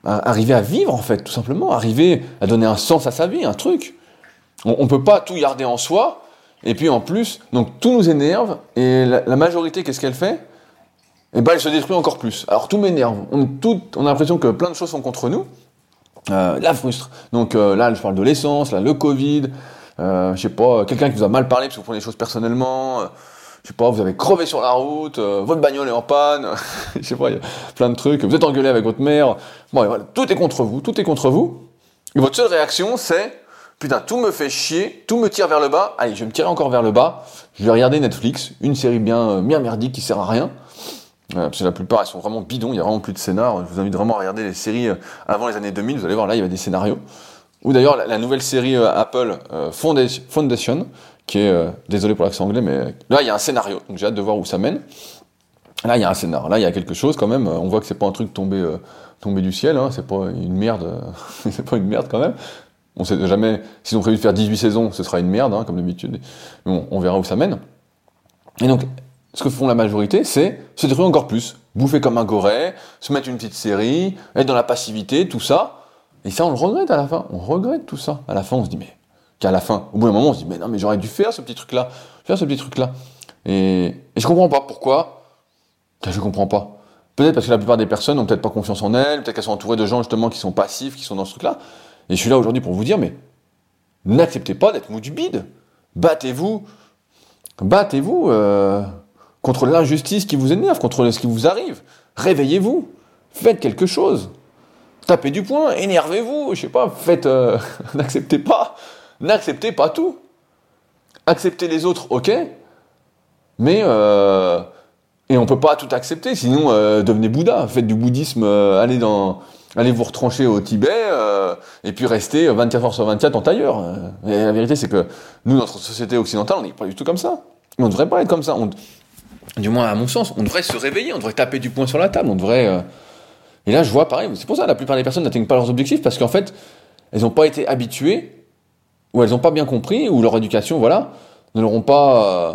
arriver à vivre en fait, tout simplement, arriver à donner un sens à sa vie, un truc. On, on peut pas tout garder en soi, et puis en plus, donc tout nous énerve, et la, majorité, qu'est-ce qu'elle fait? Eh ben elle se détruit encore plus. Alors tout m'énerve. On, tout, on a l'impression que plein de choses sont contre nous. La frustre. Donc là, je parle de l'essence, là, le Covid, euh, je sais pas, quelqu'un qui vous a mal parlé parce que vous prenez les choses personnellement, euh, je sais pas, vous avez crevé sur la route, euh, votre bagnole est en panne, *laughs* je sais pas, il y a plein de trucs, vous êtes engueulé avec votre mère, bon, tout est contre vous, tout est contre vous, et votre seule réaction c'est, putain, tout me fait chier, tout me tire vers le bas, allez, je vais me tirer encore vers le bas, je vais regarder Netflix, une série bien, merdique qui sert à rien, parce que la plupart, elles sont vraiment bidons, il y a vraiment plus de scénar. Je vous invite vraiment à regarder les séries avant les années 2000, vous allez voir, là, il y avait des scénarios. Ou d'ailleurs la, nouvelle série euh, Apple euh, Foundation, qui est, euh, désolé pour l'accent anglais, mais là il y a un scénario, donc j'ai hâte de voir où ça mène. Là il y a un scénario, là il y a quelque chose quand même, on voit que c'est pas un truc tombé, tombé du ciel, hein, c'est pas une merde, *laughs* c'est pas une merde quand même. On sait jamais, s'ils ont prévu de faire 18 saisons, ce sera une merde, hein, comme d'habitude. Bon, on verra où ça mène. Et donc, ce que font la majorité, c'est se détruire encore plus. Bouffer comme un goré, se mettre une petite série, être dans la passivité, tout ça. Et ça, on le regrette à la fin. On regrette tout ça. À la fin, on se dit, mais, qu'à la fin, au bout d'un moment, on se dit, mais non, mais j'aurais dû faire ce petit truc-là, faire ce petit truc-là. Et, et je comprends pas pourquoi. Je comprends pas. Peut-être parce que la plupart des personnes n'ont peut-être pas confiance en elles, peut-être qu'elles sont entourées de gens justement qui sont passifs, qui sont dans ce truc-là. Et je suis là aujourd'hui pour vous dire, mais n'acceptez pas d'être mou du bide. Battez-vous. Battez-vous. Euh, contre l'injustice qui vous énerve, contre ce qui vous arrive. Réveillez-vous, faites quelque chose. Tapez du poing, énervez-vous, je sais pas, faites, euh, *laughs* n'acceptez pas, n'acceptez pas tout. Acceptez les autres, ok, mais euh, et on peut pas tout accepter, sinon euh, devenez Bouddha, faites du bouddhisme, allez dans, allez vous retrancher au Tibet et puis restez 24 heures sur 24 en tailleur. Et la vérité, c'est que nous, notre société occidentale, on n'est pas du tout comme ça. On ne devrait pas être comme ça. Du moins à mon sens, on devrait se réveiller, on devrait taper du poing sur la table, on devrait. Et là, je vois pareil. C'est pour ça la plupart des personnes n'atteignent pas leurs objectifs parce qu'en fait, elles n'ont pas été habituées ou elles n'ont pas bien compris ou leur éducation, voilà, ne l'auront pas. Euh,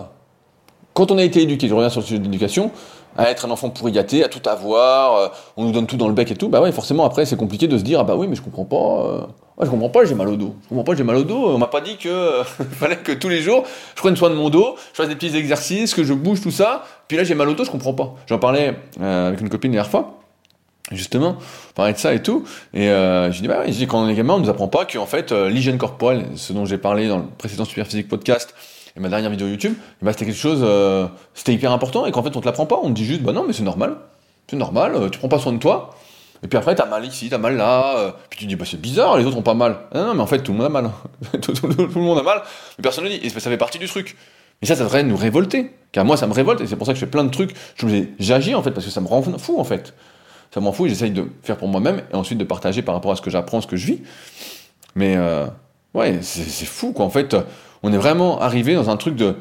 quand on a été éduqué, je reviens sur le sujet de l'éducation, à être un enfant pourri gâté, à tout avoir, euh, on nous donne tout dans le bec et tout, bah ouais, forcément après c'est compliqué de se dire ah bah oui mais je comprends pas, euh, je comprends pas, j'ai mal au dos, je comprends pas, j'ai mal au dos, on m'a pas dit que *laughs* fallait que tous les jours je prenne soin de mon dos, je fasse des petits exercices, que je bouge tout ça, puis là j'ai mal au dos, je comprends pas. J'en parlais avec une copine la dernière fois. Justement, parlait de ça et tout, et euh, j'ai dit bah oui, quand on est gamin, on nous apprend pas qu'en fait l'hygiène corporelle, ce dont j'ai parlé dans le précédent Superphysique podcast, et ma dernière vidéo YouTube, bah, c'était quelque chose, euh, c'était hyper important et qu'en fait on te l'apprend pas, on te dit juste bah non mais c'est normal, c'est normal, euh, tu prends pas soin de toi. Et puis après t'as mal ici, t'as mal là, euh, puis tu dis bah c'est bizarre, les autres ont pas mal. Non, mais en fait tout le monde a mal, *laughs* tout, le monde a mal, mais personne ne dit, et ça fait partie du truc. Et ça, ça devrait nous révolter, car moi ça me révolte et c'est pour ça que je fais plein de trucs, j'agis en fait parce que ça me rend fou en fait. Ça m'en fout j'essaye de faire pour moi-même et ensuite de partager par rapport à ce que j'apprends, ce que je vis. Mais ouais, c'est fou quoi en fait on est vraiment arrivé dans un truc de.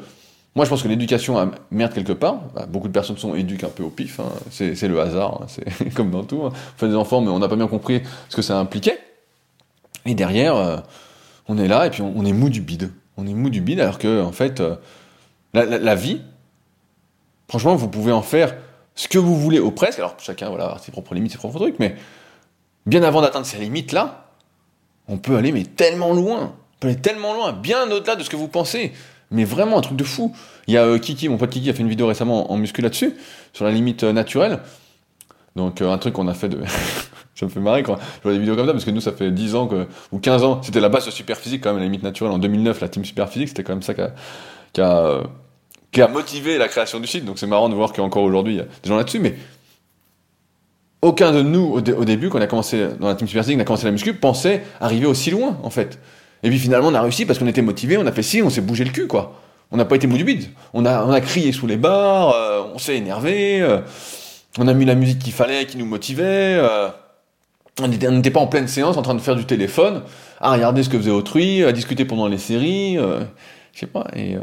Moi, je pense que l'éducation merde quelque part. Bah, beaucoup de personnes sont éduquées un peu au pif. Hein. C'est le hasard. Hein. C'est *laughs* comme dans tout. Hein. On fait des enfants, mais on n'a pas bien compris ce que ça impliquait. Et derrière, euh, on est là et puis on, est mou du bide. On est mou du bide alors que, en fait, euh, la, vie, franchement, vous pouvez en faire ce que vous voulez, ou presque. Alors, chacun voilà, a ses propres limites, ses propres trucs, mais bien avant d'atteindre ces limites-là, on peut aller mais tellement loin peut aller tellement loin, bien au-delà de ce que vous pensez. Mais vraiment un truc de fou. Il y a euh, Kiki, mon pote Kiki a fait une vidéo récemment en, muscu là-dessus, sur la limite euh, naturelle. Donc euh, un truc qu'on a fait de... *laughs* ça me fait marrer quand je vois des vidéos comme ça, parce que nous ça fait 10 ans que, ou 15 ans, c'était la base de super physique quand même, la limite naturelle. En 2009, la team super physique, c'était quand même ça qui a, a, qui a motivé la création du site. Donc c'est marrant de voir qu'encore aujourd'hui, il y a des gens là-dessus. Mais aucun de nous, au, début, quand on a commencé dans la team super physique, on a commencé la muscu, pensait arriver aussi loin, en fait. Et puis finalement, on a réussi parce qu'on était motivé, on a fait ci, on s'est bougé le cul, quoi. On n'a pas été mou du bide. On a, on a crié sous les bars, euh, on s'est énervé, euh, on a mis la musique qu'il fallait, qui nous motivait. Euh, on n'était pas en pleine séance en train de faire du téléphone, à regarder ce que faisait autrui, à discuter pendant les séries, je sais pas. Et,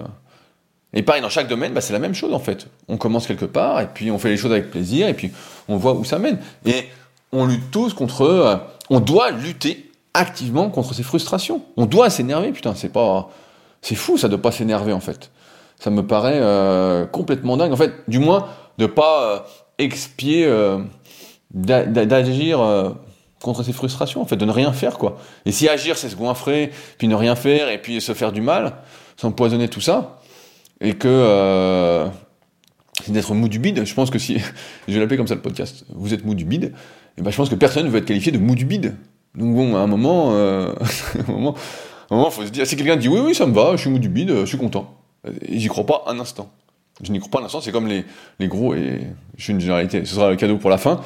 et pareil, dans chaque domaine, bah, c'est la même chose en fait. On commence quelque part, et puis on fait les choses avec plaisir, et puis on voit où ça mène. Et on lutte tous contre. on doit lutter activement contre ses frustrations. On doit s'énerver, putain, c'est pas, c'est fou, ça de pas s'énerver en fait. Ça me paraît euh, complètement dingue. En fait, du moins de pas euh, expier, euh, d'agir contre ses frustrations, en fait, de ne rien faire quoi. Et si agir, c'est se goinfrer, puis ne rien faire, et puis se faire du mal, s'empoisonner tout ça, et que c'est d'être mou du bide. Je pense que si, *laughs* je vais l'appeler comme ça le podcast, vous êtes mou du bide, et ben je pense que personne ne veut être qualifié de mou du bide. Donc bon, à un moment, euh, *laughs* un moment, un moment, faut se dire, si quelqu'un dit oui, oui, ça me va, je suis mou du bide, je suis content. J'y crois pas un instant. Je n'y crois pas un instant, c'est comme les, les gros, et je suis une généralité, ce sera le cadeau pour la fin.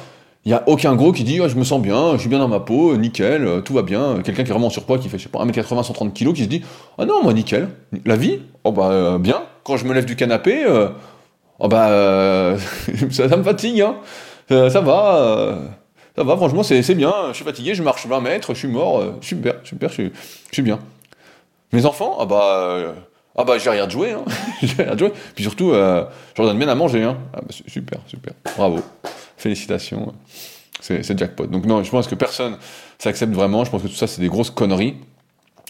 Il y a aucun gros qui dit, oh, je me sens bien, je suis bien dans ma peau, nickel, tout va bien. Quelqu'un qui est vraiment en surpoids, qui fait, je sais pas, 1m80, 130 kg, qui se dit, ah non, moi, nickel. La vie, oh bah, euh, bien. Quand je me lève du canapé, euh, oh bah, *laughs* ça, me fatigue, hein. ça va ça va, franchement, c'est bien, je suis fatigué, je marche 20 mètres, je suis mort, euh, super, super, je, suis bien. Mes enfants, ah bah, euh, ah bah j'ai rien de jouer, hein. *laughs* j'ai rien de jouer. Puis surtout, euh, je leur donne bien à manger, hein. Ah bah, super, super, bravo, félicitations, c'est jackpot. Donc non, je pense que personne s'accepte vraiment, je pense que tout ça c'est des grosses conneries.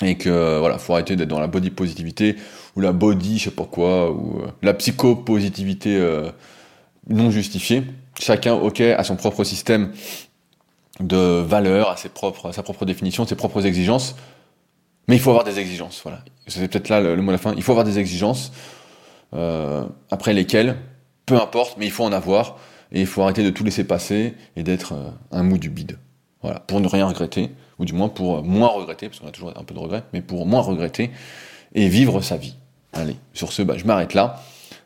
et que voilà, faut arrêter d'être dans la body positivité ou la body, je sais pas quoi, ou la psychopositivité non justifiée. Chacun, ok, a son propre système de valeurs, à, ses propres, sa propre définition, ses propres exigences. Mais il faut avoir des exigences, voilà. C'est peut-être là le, mot de la fin. Il faut avoir des exigences, euh, après lesquelles, peu importe, mais il faut en avoir, et il faut arrêter de tout laisser passer et d'être euh, un mou du bide. Voilà, pour ne rien regretter, ou du moins pour moins regretter, parce qu'on a toujours un peu de regret, mais pour moins regretter et vivre sa vie. Allez, sur ce, bah, je m'arrête là.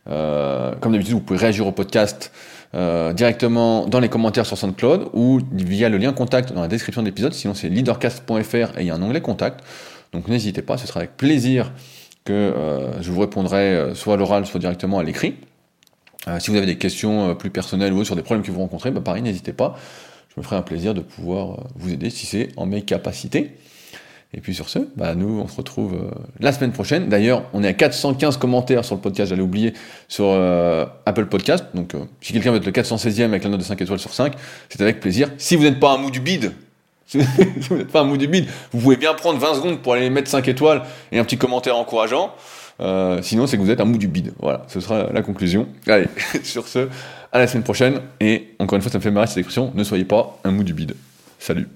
Euh, comme d'habitude, vous pouvez réagir au podcast euh, directement dans les commentaires sur SoundCloud ou via le lien contact dans la description de l'épisode. Sinon, c'est leadercast.fr et il y a un onglet contact. Donc n'hésitez pas, ce sera avec plaisir que euh, je vous répondrai euh, soit à l'oral, soit directement à l'écrit. Si vous avez des questions plus personnelles ou sur des problèmes que vous rencontrez, bah pareil, n'hésitez pas. Je me ferai un plaisir de pouvoir vous aider si c'est en mes capacités. Et puis sur ce, bah nous, on se retrouve euh, la semaine prochaine. D'ailleurs, on est à 415 commentaires sur le podcast, j'allais oublier, sur euh, Apple Podcast. Donc, euh, si quelqu'un veut être le 416e avec la note de 5 étoiles sur 5, c'est avec plaisir. Si vous n'êtes pas un mou du bide, *laughs* si vous n'êtes pas un mou du bide, vous pouvez bien prendre 20 secondes pour aller mettre 5 étoiles et un petit commentaire encourageant. Sinon, c'est que vous êtes un mou du bide. Voilà, ce sera la conclusion. Allez, *laughs* sur ce, à la semaine prochaine. Et encore une fois, ça me fait marrer cette expression, ne soyez pas un mou du bide. Salut